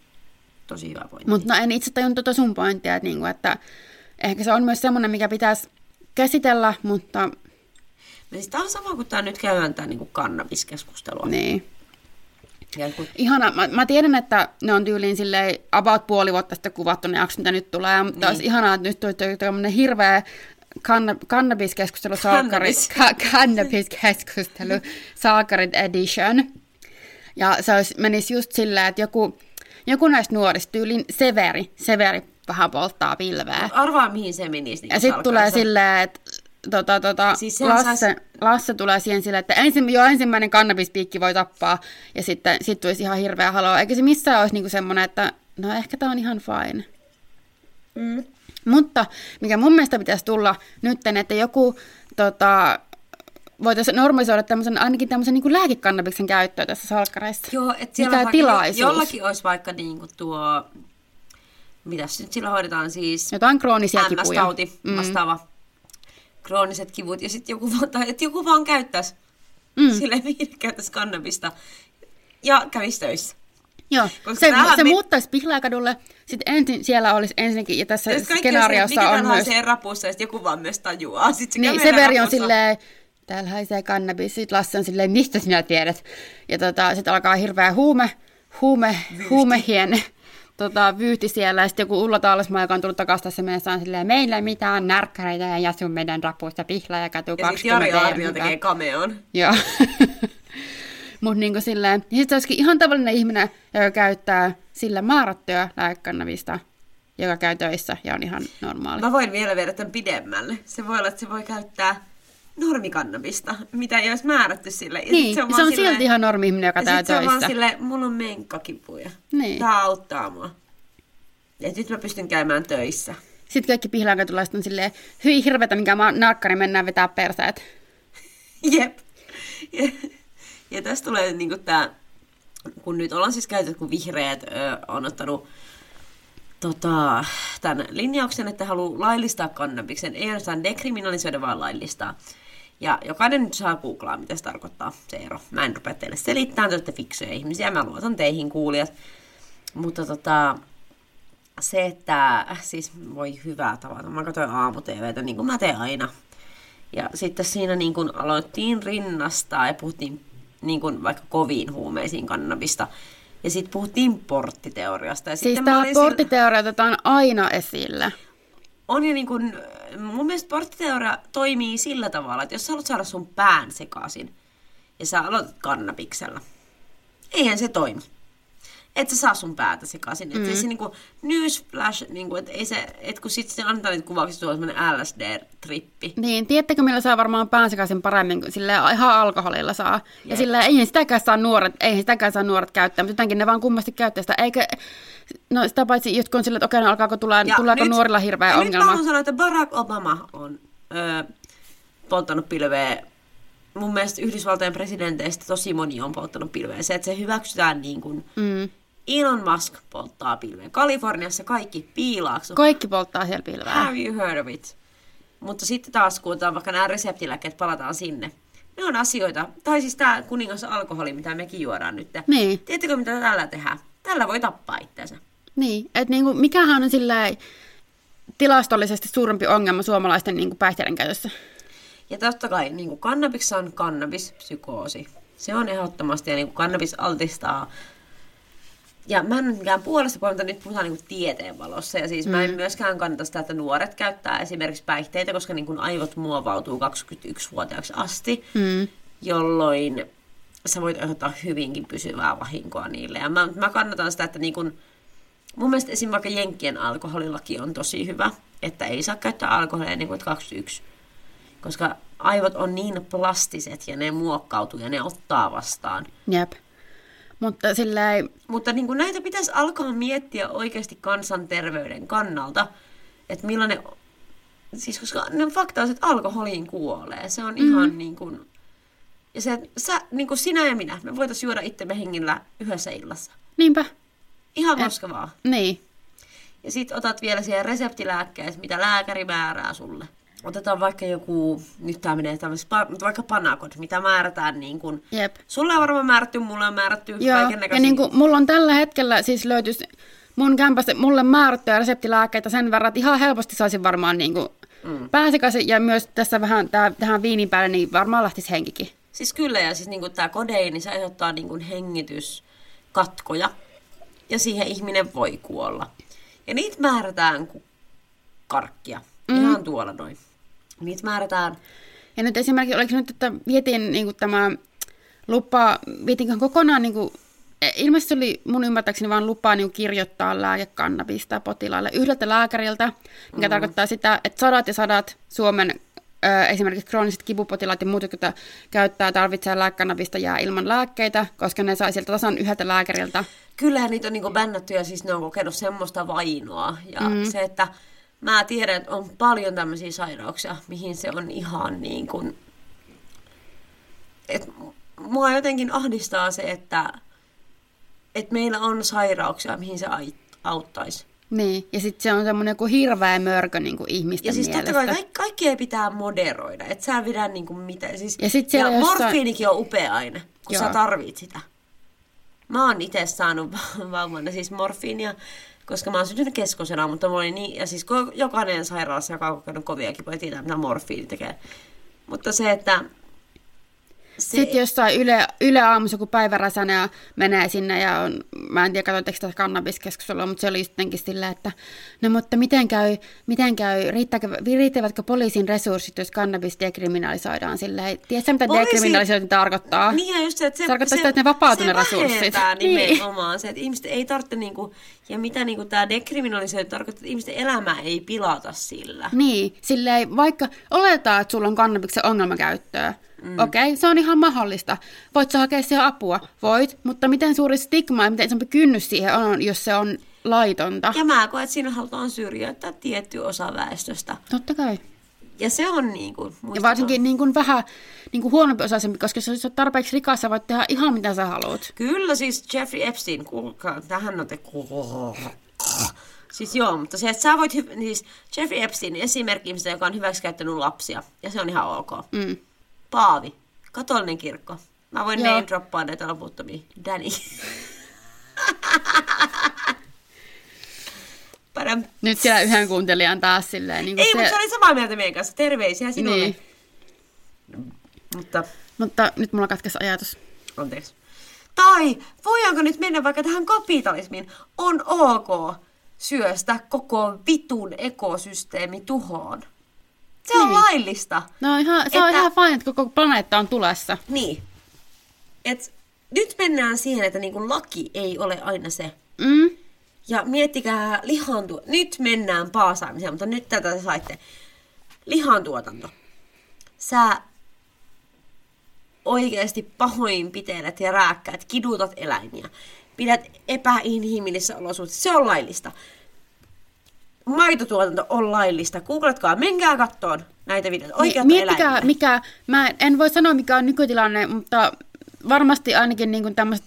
Tosi hyvä pointti. Mutta no en itse tajunnut tuota sun pointtia, että, niinku, että ehkä se on myös semmoinen, mikä pitäisi käsitellä, mutta No siis tää on sama kuin tää nyt käydään tää niinku kannabiskeskustelua. niin. Ja kun, Ihana, mä, mä tiedän, että ne on tyyliin silleen about puoli vuotta sitten kuvattu ne jakso, mitä nyt tulee, mutta niin. olisi ihanaa, että nyt tuli tämmöinen hirveä kanna, kannabiskeskustelu, saakari, ka, kannabiskeskustelu, *laughs* saakarit edition. Ja se olisi, menisi just silleen, että joku, joku näistä nuorista, tyylin Severi, Severi vähän polttaa pilveä. arvaa mihin se menisi. Niin Ja sitten tulee silleen, että tota, tota, Siis Lasse, sais- Lasse tulee siihen silleen, että ensin, jo ensimmäinen kannabispiikki voi tappaa, ja sitten sit tulisi ihan hirveä haloo. Eikä se missään olisi niinku semmoinen, että no ehkä tämä on ihan fine. Mm. Mutta mikä mun mielestä pitäisi tulla nytten, että joku tota, voitaisiin normalisoida tämmöisen, ainakin tämmöisen niin lääkekannabiksen käyttöä tässä salkkareissa. Joo, että siellä Mikä vaikka, tilaisuus. jollakin olisi vaikka niinku tuo, mitäs nyt sillä hoidetaan siis, Jotain kroonisia kipuja. MS-tauti vastaava, krooniset kivut, ja sitten joku, vaan- tai että joku vaan käyttäisi, Mm. mm. silleen viihde käyttäisi kannabista, ja kävisi töissä. Joo, Koska se, se me- muuttaisi Pihlajakadulle. Sitten ensin siellä olisi ensinnäkin, ja tässä Jos kaikki skenaariossa on myös... se rapussa, ja joku vaan myös tajuaa. Sitten se Niin, kävelee Severi on silleen, täällä haisee kannabis. Sitten Lasse on silleen, mistä sinä tiedät? Ja tota, sitten alkaa hirveä huume, huume, huumehien tota, vyyhti siellä. Ja sitten joku Ulla Taalesmaa, joka on tullut takaisin tässä mielessä, on silleen, meillä ei mitään närkkäreitä ja jasu meidän rapuista pihla ja katu Ja sitten Jari 20 Arnio tekee kameon. Joo. *laughs* Mutta niinku silleen, ja sitten olisikin ihan tavallinen ihminen, joka käyttää sillä määrättyä lääkekannabista, joka käy töissä ja on ihan normaali. Mä voin vielä viedä tämän pidemmälle. Se voi olla, että se voi käyttää normikannabista, mitä ei olisi määrätty sille. Ja sit Niin, se on, vaan silti ihan normi-ihminen, joka käy sit se on vaan töissä. silleen, mulla on menkkakipuja. Niin. Tää auttaa mua. Ja nyt mä pystyn käymään töissä. Sitten kaikki pihlaakatulaiset on silleen, hyi hirvetä, mikä mä narkkari, mennään vetää perseet. *laughs* Jep. Ja, ja tästä tulee niinku tää, kun nyt ollaan siis käytetty, kun vihreät ö, on ottanut tota, tämän linjauksen, että haluaa laillistaa kannabiksen. Ei ainoastaan dekriminalisoida, vaan laillistaa. Ja jokainen nyt saa googlaa, mitä se tarkoittaa, se ero. Mä en rupea teille selittämään, te olette fiksuja ihmisiä, mä luotan teihin kuulijat. Mutta tota, se, että siis voi hyvää tavata. Mä katsoin aamu TVtä, niin kuin mä teen aina. Ja sitten siinä niin kuin aloittiin rinnastaa ja puhuttiin niin kuin vaikka koviin huumeisiin kannabista. Ja sitten puhuttiin porttiteoriasta. Ja Siis tämä sillä- porttiteoria otetaan aina esille. On jo niin kuin, mun mielestä porttiteoria toimii sillä tavalla, että jos sä haluat saada sun pään sekaisin ja sä aloitat kannabiksella, eihän se toimi. Et sä saa sun päätä sekaisin. Mm. Et se niinku newsflash, niinku, et ei se, et kun sit se antaa niitä kuvauksia, sulla on semmoinen LSD-trippi. Niin, tiedättekö millä saa varmaan päänsekaisen paremmin kuin sille ihan alkoholilla saa. Ja Jep. sillä eihän sitäkään saa nuoret, eihän sitäkään saa nuoret käyttää, mutta jotenkin ne vaan kummasti käyttää sitä. Eikä, no sitä paitsi jotkut on sillä, että okei, no alkaako tulla, tuleeko nuorilla hirveä ja Nyt ongelma. mä haluan sanoa, että Barack Obama on öö, polttanut pilveä. Mun mielestä Yhdysvaltojen presidenteistä tosi moni on polttanut pilveä. Se, että se hyväksytään niin kuin Mm. Elon Musk polttaa pilveä. Kaliforniassa kaikki piilaaksu. Kaikki polttaa siellä pilveä. Have you heard of it? Mutta sitten taas, kun otetaan vaikka nämä reseptilääkkeet, palataan sinne. Ne on asioita, tai siis tämä kuningas alkoholi, mitä mekin juodaan nyt. Niin. Tiedättekö, mitä tällä tehdään? Tällä voi tappaa itseänsä. Niin, että niinku, mikähän on sillä tilastollisesti suurempi ongelma suomalaisten niinku päihteiden käytössä? Ja totta kai niin kuin kannabis on kannabispsykoosi. Se on ehdottomasti, ja niin kuin kannabis altistaa ja mä en ole mikään puolesta puolesta, nyt puhutaan niin tieteen valossa. Ja siis mm. mä en myöskään kannata sitä, että nuoret käyttää esimerkiksi päihteitä, koska niin kuin aivot muovautuu 21-vuotiaaksi asti, mm. jolloin sä voit aiheuttaa hyvinkin pysyvää vahinkoa niille. Ja mä, mä kannatan sitä, että niin kuin, mun mielestä esimerkiksi vaikka Jenkkien alkoholilaki on tosi hyvä, että ei saa käyttää alkoholia niin kuin 21. Koska aivot on niin plastiset ja ne muokkautuu ja ne ottaa vastaan. Jep. Mutta, sillä ei... Mutta niin kuin näitä pitäisi alkaa miettiä oikeasti kansanterveyden kannalta, että millainen... Siis koska ne fakta on, että alkoholiin kuolee. Se on ihan mm. niin kuin... Ja se, että sä, niin kuin sinä ja minä, me voitaisiin juoda itsemme hengillä yhdessä illassa. Niinpä. Ihan koska vaan. Niin. Ja sit otat vielä siihen reseptilääkkeeseen, mitä lääkäri määrää sulle otetaan vaikka joku, nyt tämä menee tämmöisessä, vaikka panakot, mitä määrätään niin kuin, Jep. sulle on varmaan määrätty, mulle on määrätty Joo, ja niin kuin, mulla on tällä hetkellä siis löytyisi mun kämpästä mulle määrättyjä reseptilääkkeitä sen verran, että ihan helposti saisin varmaan niin kuin mm. pääsikäisen, ja myös tässä vähän tää, tähän viinin päälle, niin varmaan lähtisi henkikin. Siis kyllä, ja siis niin kuin tämä kodeini, niin se aiheuttaa niin kuin hengityskatkoja, ja siihen ihminen voi kuolla. Ja niitä määrätään kuin karkkia. Mm. Ihan tuolla noin. Niitä määrätään. Ja nyt esimerkiksi, oliko nyt, että vietiin niin kuin tämä lupa, vietinkö kokonaan, niin kuin, e, ilmeisesti oli mun ymmärtääkseni vain lupaa niin kirjoittaa lääkekannabista potilaalle yhdeltä lääkäriltä, mikä mm. tarkoittaa sitä, että sadat ja sadat Suomen ö, esimerkiksi krooniset kipupotilaat ja muut, jotka käyttää tarvitsee lääkekannabista jää ilman lääkkeitä, koska ne sai sieltä tasan yhdeltä lääkäriltä. Kyllähän niitä on niin bännätty ja siis ne on kokenut semmoista vainoa. Ja mm. se, että mä tiedän, että on paljon tämmöisiä sairauksia, mihin se on ihan niin kuin... Et mua jotenkin ahdistaa se, että, että meillä on sairauksia, mihin se auttaisi. Niin, ja sitten se on semmoinen kuin hirveä mörkö niin kuin ihmisten Ja siis mielestä. totta kai kaikki, kaikkia pitää moderoida, että sä pidä niin kuin mitä. Siis, ja sit ja jossain... morfiinikin on upea aine, kun Joo. sä tarvit sitä. Mä oon itse saanut vauvana siis morfiinia koska mä oon syntynyt keskosena, mutta mulla oli niin, ja siis jokainen sairaalassa, joka on kokenut kovia kipuja, tietää, mitä morfiini tekee. Mutta se, että se... Sitten jossain Yle, Yle aamussa, kun päiväräsänä ja menee sinne ja on, mä en tiedä, katsotteko tätä kannabiskeskustelua, mutta se oli jotenkin silleen, että no mutta miten käy, miten käy riittääkö, riittävätkö poliisin resurssit, jos kannabis dekriminalisoidaan silleen, tiedätkö mitä Poliisi... dekriminalisointi tarkoittaa? Niin just se, että se, tarkoittaa se, sitä, että ne vapautuu ne resurssit. Se nimenomaan niin. se, että ihmiset ei tarvitse niinku, ja mitä niinku tämä dekriminalisointi tarkoittaa, että ihmisten elämää ei pilata sillä. Niin, silleen vaikka oletaan, että sulla on kannabiksen ongelmakäyttöä, Mm. Okei, okay, se on ihan mahdollista. Voit sä hakea siihen apua? Voit, mutta miten suuri stigma ja miten isompi kynnys siihen on, jos se on laitonta? Ja mä koen, että siinä halutaan syrjäyttää tietty osa väestöstä. Totta kai. Ja se on niin kuin, Ja varsinkin niin kuin vähän niin kuin huonompi osaisempi, koska jos olet tarpeeksi rikas, sä voit tehdä ihan mitä sä haluat. Kyllä, siis Jeffrey Epstein, kuulkaa, tähän on te... Siis joo, mutta se, että sä voit, hy- siis Jeffrey Epstein esimerkki joka on hyväksikäyttänyt lapsia, ja se on ihan ok. Mm. Paavi. Katolinen kirkko. Mä voin name droppaa näitä loputtomia. Danny. *laughs* Padam. Nyt siellä yhden kuuntelijan taas silleen. Niin Ei, se... mutta se oli samaa mieltä meidän kanssa. Terveisiä sinulle. Niin. Mutta... mutta nyt mulla katkesi ajatus. Anteeksi. Tai voidaanko nyt mennä vaikka tähän kapitalismiin? On ok syöstä koko vitun ekosysteemi tuhoon. Se on niin. laillista. No ihan, se että... on ihan fine, että koko planeetta on tulessa. Niin. Et nyt mennään siihen, että niinku laki ei ole aina se. Mm. Ja miettikää lihantu... Nyt mennään paasaamiseen, mutta nyt tätä saitte. Lihantuotanto. Sä oikeasti pahoin pitelet ja rääkkäät, kidutat eläimiä. Pidät epäinhimillisissä olosuhteissa. Se on laillista maitotuotanto on laillista. Googletkaa, menkää kattoon näitä videoita. Oikeat niin, Miettikää, mikä, mä en voi sanoa mikä on nykytilanne, mutta varmasti ainakin niin tämmöiset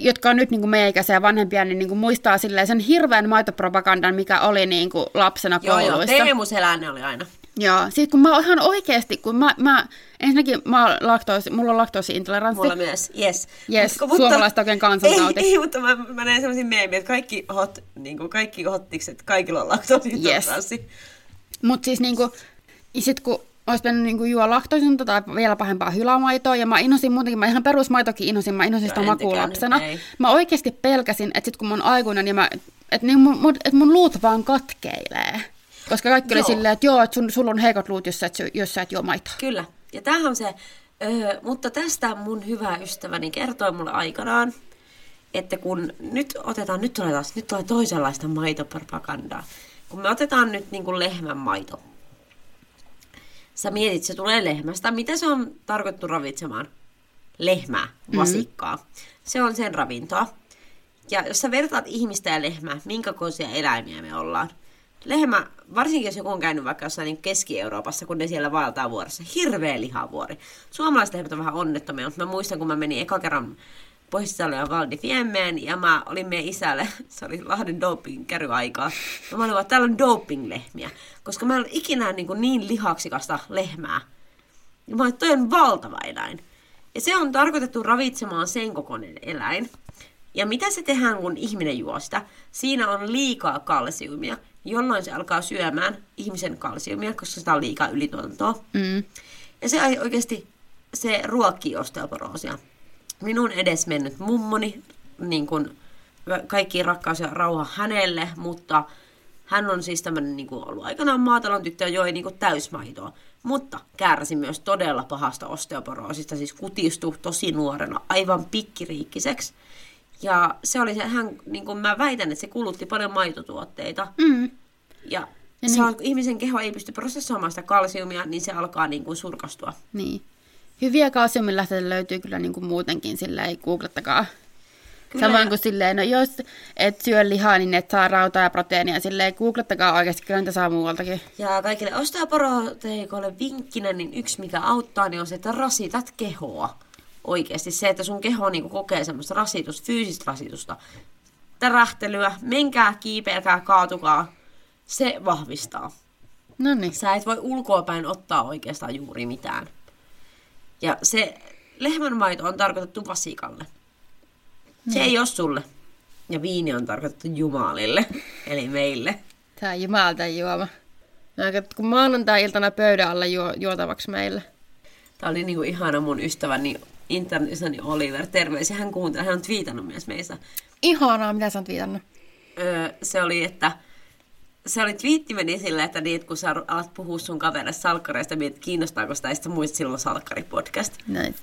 jotka on nyt niin kuin meidän ikäisiä vanhempia, niin, niin kuin muistaa silleen sen hirveän maitopropagandan, mikä oli niin kuin lapsena kouluissa. Joo, joo, Teemu Selänne oli aina. Joo, sitten kun mä oon ihan oikeasti, kun mä, mä ensinnäkin mä oon laktoosi, mulla on laktoosiintoleranssi. Mulla myös, yes. Yes, mutta, suomalaiset oikein kansantauti. Ei, ei, mutta mä, mä näin sellaisia meemiä, että kaikki, hot, niin kuin kaikki hottikset, kaikilla on laktoosiintoleranssi. Yes. Mutta siis niin kuin, sit kun olisi pitänyt niin juo laktoisinta tai vielä pahempaa hylämaitoa, ja mä innosin muutenkin, mä ihan perusmaitokin innosin, mä innosin sitä Joo, en makua tykännyt, lapsena. ei. Mä oikeasti pelkäsin, että sit kun mä oon aikuinen, niin mä, että niin mun, mun- että mun luut vaan katkeilee. Koska kaikki oli Joo. silleen, että joo, että sun, sulla on heikot luut, jos sä et, jos sä et juo maitoa. Kyllä. Ja tämähän on se, öö, mutta tästä mun hyvä ystäväni kertoi mulle aikanaan, että kun nyt otetaan, nyt tulee taas, nyt tulee toisenlaista maitopropagandaa. Kun me otetaan nyt niin kuin lehmän maito. Sä mietit, se tulee lehmästä. Mitä se on tarkoitettu ravitsemaan? Lehmää, vasikkaa. Mm. Se on sen ravintoa. Ja jos sä vertaat ihmistä ja lehmää, minkä kokoisia eläimiä me ollaan. Lehmä, varsinkin jos joku on käynyt vaikka jossain niin Keski-Euroopassa, kun ne siellä vaeltaa vuoressa, hirveä lihavuori. Suomalaiset lehmät on vähän onnettomia, mutta mä muistan, kun mä menin eka kerran pohjois ja Valdi Fiemmeen, ja mä olin meidän isälle, *laughs* se oli Lahden doping käryaikaa, ja mä olin vaan, täällä on doping-lehmiä, koska mä en ole ikinä niin, kuin niin lihaksikasta lehmää. Ja mä olin, toi on valtava eläin. Ja se on tarkoitettu ravitsemaan sen kokoinen eläin. Ja mitä se tehdään, kun ihminen juo sitä? Siinä on liikaa kalsiumia, jolloin se alkaa syömään ihmisen kalsiumia, koska sitä on liikaa ylituotantoa. Mm. Ja se ei oikeasti, se ruokkii osteoporoosia. Minun edes mennyt mummoni, niin kuin kaikki rakkaus ja rauha hänelle, mutta hän on siis tämmöinen niin kuin ollut aikanaan maatalon tyttö ja joi niin kuin täysmaitoa. Mutta kärsi myös todella pahasta osteoporoosista, siis kutistui tosi nuorena aivan pikkiriikkiseksi. Ja se oli se, hän, niin kuin mä väitän, että se kulutti paljon maitotuotteita. Mm. Ja, Ja se niin- kun ihmisen keho ei pysty prosessoimaan sitä kalsiumia, niin se alkaa niin kuin surkastua. Niin. Hyviä kalsiumilähteitä löytyy kyllä niin kuin muutenkin, sillä ei googlettakaa. Kyllä, Samoin kuin silleen, no jos et syö lihaa, niin et saa rautaa ja proteiinia. Silleen googlettakaa oikeasti, kyllä niitä saa muualtakin. Ja kaikille osteoporoteikoille vinkkinä, niin yksi mikä auttaa, niin on se, että rasitat kehoa. Oikeasti se, että sun keho niin kokee semmoista rasitusta, fyysistä rasitusta. Tärähtelyä, menkää, kiipeilkää, kaatukaa. Se vahvistaa. No niin. Sä et voi ulkoapäin ottaa oikeastaan juuri mitään. Ja se lehmänmaito on tarkoitettu vasikalle. Se ei ole sulle. Ja viini on tarkoitettu jumalille, *laughs* eli meille. Tää jumalta juoma. No, kato, kun maanantai-iltana pöydän alla juo, juotavaksi meille. Tämä oli niinku ihana mun ystäväni internetisani Oliver. Terveisiä, hän kuuntelee, hän on twiitannut myös meistä. Ihanaa, mitä sä oot viitannut. Öö, se oli, että se oli twiitti meni silleen, että niin, kun sä alat puhua sun kavereille salkkareista, mietit, kiinnostaako sitä, ja sitten muistat silloin salkkaripodcast. Näin.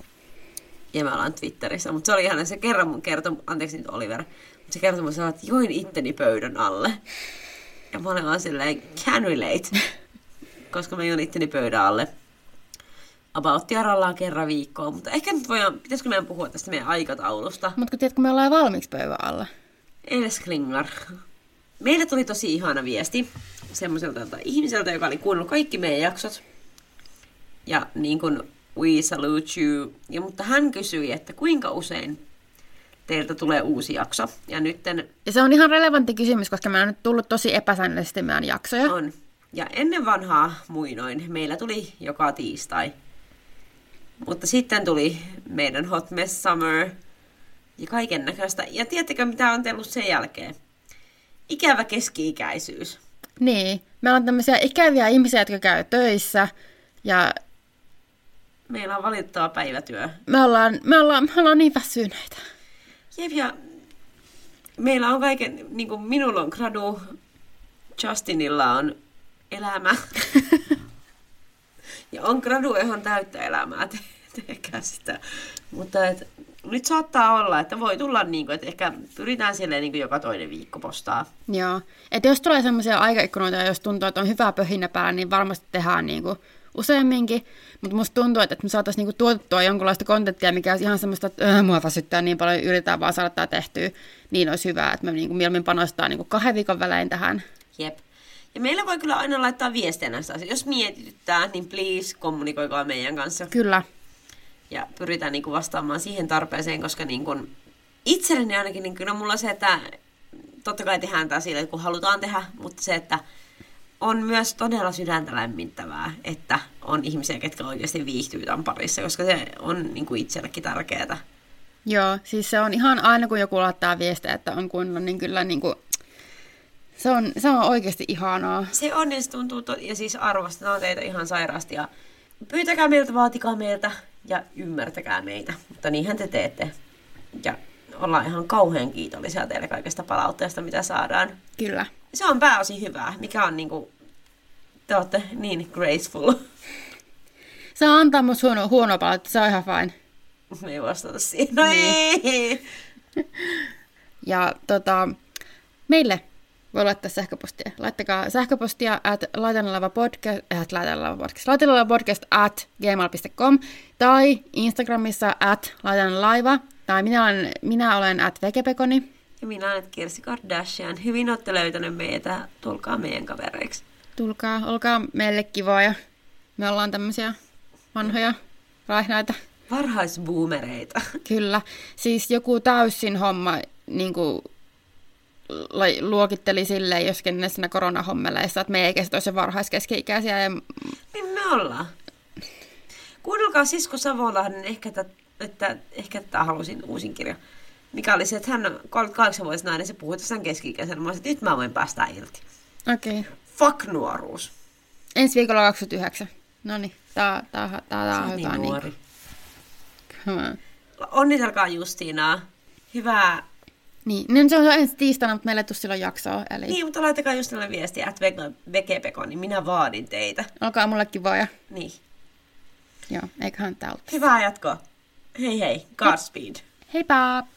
Ja me ollaan Twitterissä, mutta se oli ihana, se kerran mun kertoi, anteeksi nyt Oliver, mutta se kertoi mun että join itteni pöydän alle. Ja mä olin vaan silleen, can relate, *laughs* koska mä join itteni pöydän alle. About tiarallaan kerran viikkoon, mutta ehkä nyt voidaan, pitäisikö meidän puhua tästä meidän aikataulusta? Mutta kun tiedät, kun me ollaan valmiiksi pöydän alla. Eines Klingar. Meille tuli tosi ihana viesti semmoiselta ihmiseltä, joka oli kuunnellut kaikki meidän jaksot. Ja niin kuin we salute you. Ja, mutta hän kysyi, että kuinka usein teiltä tulee uusi jakso. Ja nytten Ja se on ihan relevantti kysymys, koska meillä on nyt tullut tosi epäsäännöllisesti meidän jaksoja. on. Ja ennen vanhaa muinoin meillä tuli joka tiistai. Mutta sitten tuli meidän Hot Mess Summer ja kaiken näköistä. Ja tiedättekö, mitä on tullut sen jälkeen? Ikävä keski-ikäisyys. Niin. Meillä on tämmöisiä ikäviä ihmisiä, jotka käy töissä. Ja Meillä on valitettava päivätyö. me ollaan, me ollaan, me ollaan niin väsyneitä. Jep, ja meillä on kaiken, niin kuin minulla on gradu, Justinilla on elämä. *laughs* ja on gradu ihan täyttä elämää, te, tehkää sitä. Mutta et, nyt saattaa olla, että voi tulla niin kuin, että ehkä pyritään silleen niin kuin joka toinen viikko postaa. Joo. Et jos tulee semmoisia aikaikkunoita, ja jos tuntuu, että on hyvä pöhinä päällä, niin varmasti tehdään niinku useamminkin. Mutta musta tuntuu, että me saataisiin niinku tuotettua jonkunlaista kontenttia, mikä olisi ihan semmoista, että äh, mua väsyttää niin paljon, yritetään vaan saada tämä tehtyä, niin olisi hyvä, että me niinku mieluummin panostaa niinku kahden viikon välein tähän. Jep. Ja meillä voi kyllä aina laittaa viestejä näistä asioista. Jos mietityttää, niin please kommunikoikaa meidän kanssa. Kyllä. Ja pyritään niin kuin vastaamaan siihen tarpeeseen, koska niin kuin itselleni ainakin niin kyllä mulla se, että totta kai tehdään tämä sille, kun halutaan tehdä, mutta se, että on myös todella sydäntä lämmittävää, että on ihmisiä, ketkä oikeasti viihtyy tämän parissa, koska se on niin kuin itsellekin tärkeää. Joo, siis se on ihan aina, kun joku laittaa viestejä, että on kunnon, niin kyllä niinku, se, on, se on oikeasti ihanaa. Se on, ja se tuntuu, to- ja siis arvostetaan teitä ihan sairaasti, ja pyytäkää meiltä, vaatikaa meiltä ja ymmärtäkää meitä. Mutta niinhän te teette. Ja ollaan ihan kauhean kiitollisia teille kaikesta palautteesta, mitä saadaan. Kyllä. Se on pääosin hyvää, mikä on niinku, te olette niin graceful. *laughs* Saa antaa musta huono, huono palautetta, se on ihan fine. Me *laughs* ei vastata siihen. No Niin. ei! *laughs* Ja tota, meille voi laittaa sähköpostia. Laittakaa sähköpostia at laitanalava podcast, at laitanalava podcast, laitanalava podcast at gmail.com tai Instagramissa at laitanalaiva tai minä olen, minä olen at vekepekoni. Ja minä olen Kirsi Kardashian. Hyvin olette löytäneet meitä. Tulkaa meidän kavereiksi. Tulkaa, olkaa meille kivoja. Me ollaan tämmöisiä vanhoja raihnaita. Varhaisboomereita. Kyllä. Siis joku täysin homma niin kuin, luokitteli silleen joskin näissä koronahommeleissa, että me ei kestä se varhaiskeski-ikäisiä. Ja... Niin me ollaan. Kuunnelkaa Sisko Savolahden, ehkä, että, että ehkä tätä halusin uusin kirja. Mikä oli se, että hän on 38-vuotias nainen, se puhui tästä keski-ikäisenä. Mä olisin, että nyt mä voin päästä irti. Okei. Okay. Fuck nuoruus. Ensi viikolla 29. No niin, tää, tää, tää, tää on hyvä. niin nuori. Niin. *laughs* Onnitelkaa Justiinaa. Hyvää. Niin, niin se on ensi tiistaina, mutta meillä ei tule silloin jaksoa. Eli Niin, mutta laittakaa Justinalle viestiä, että vekepeko, niin minä vaadin teitä. olkaa mullekin vaan ja Niin. joo, eiköhän tää ollut. Hyvää jatkoa. Hei hei. Godspeed. Heippa!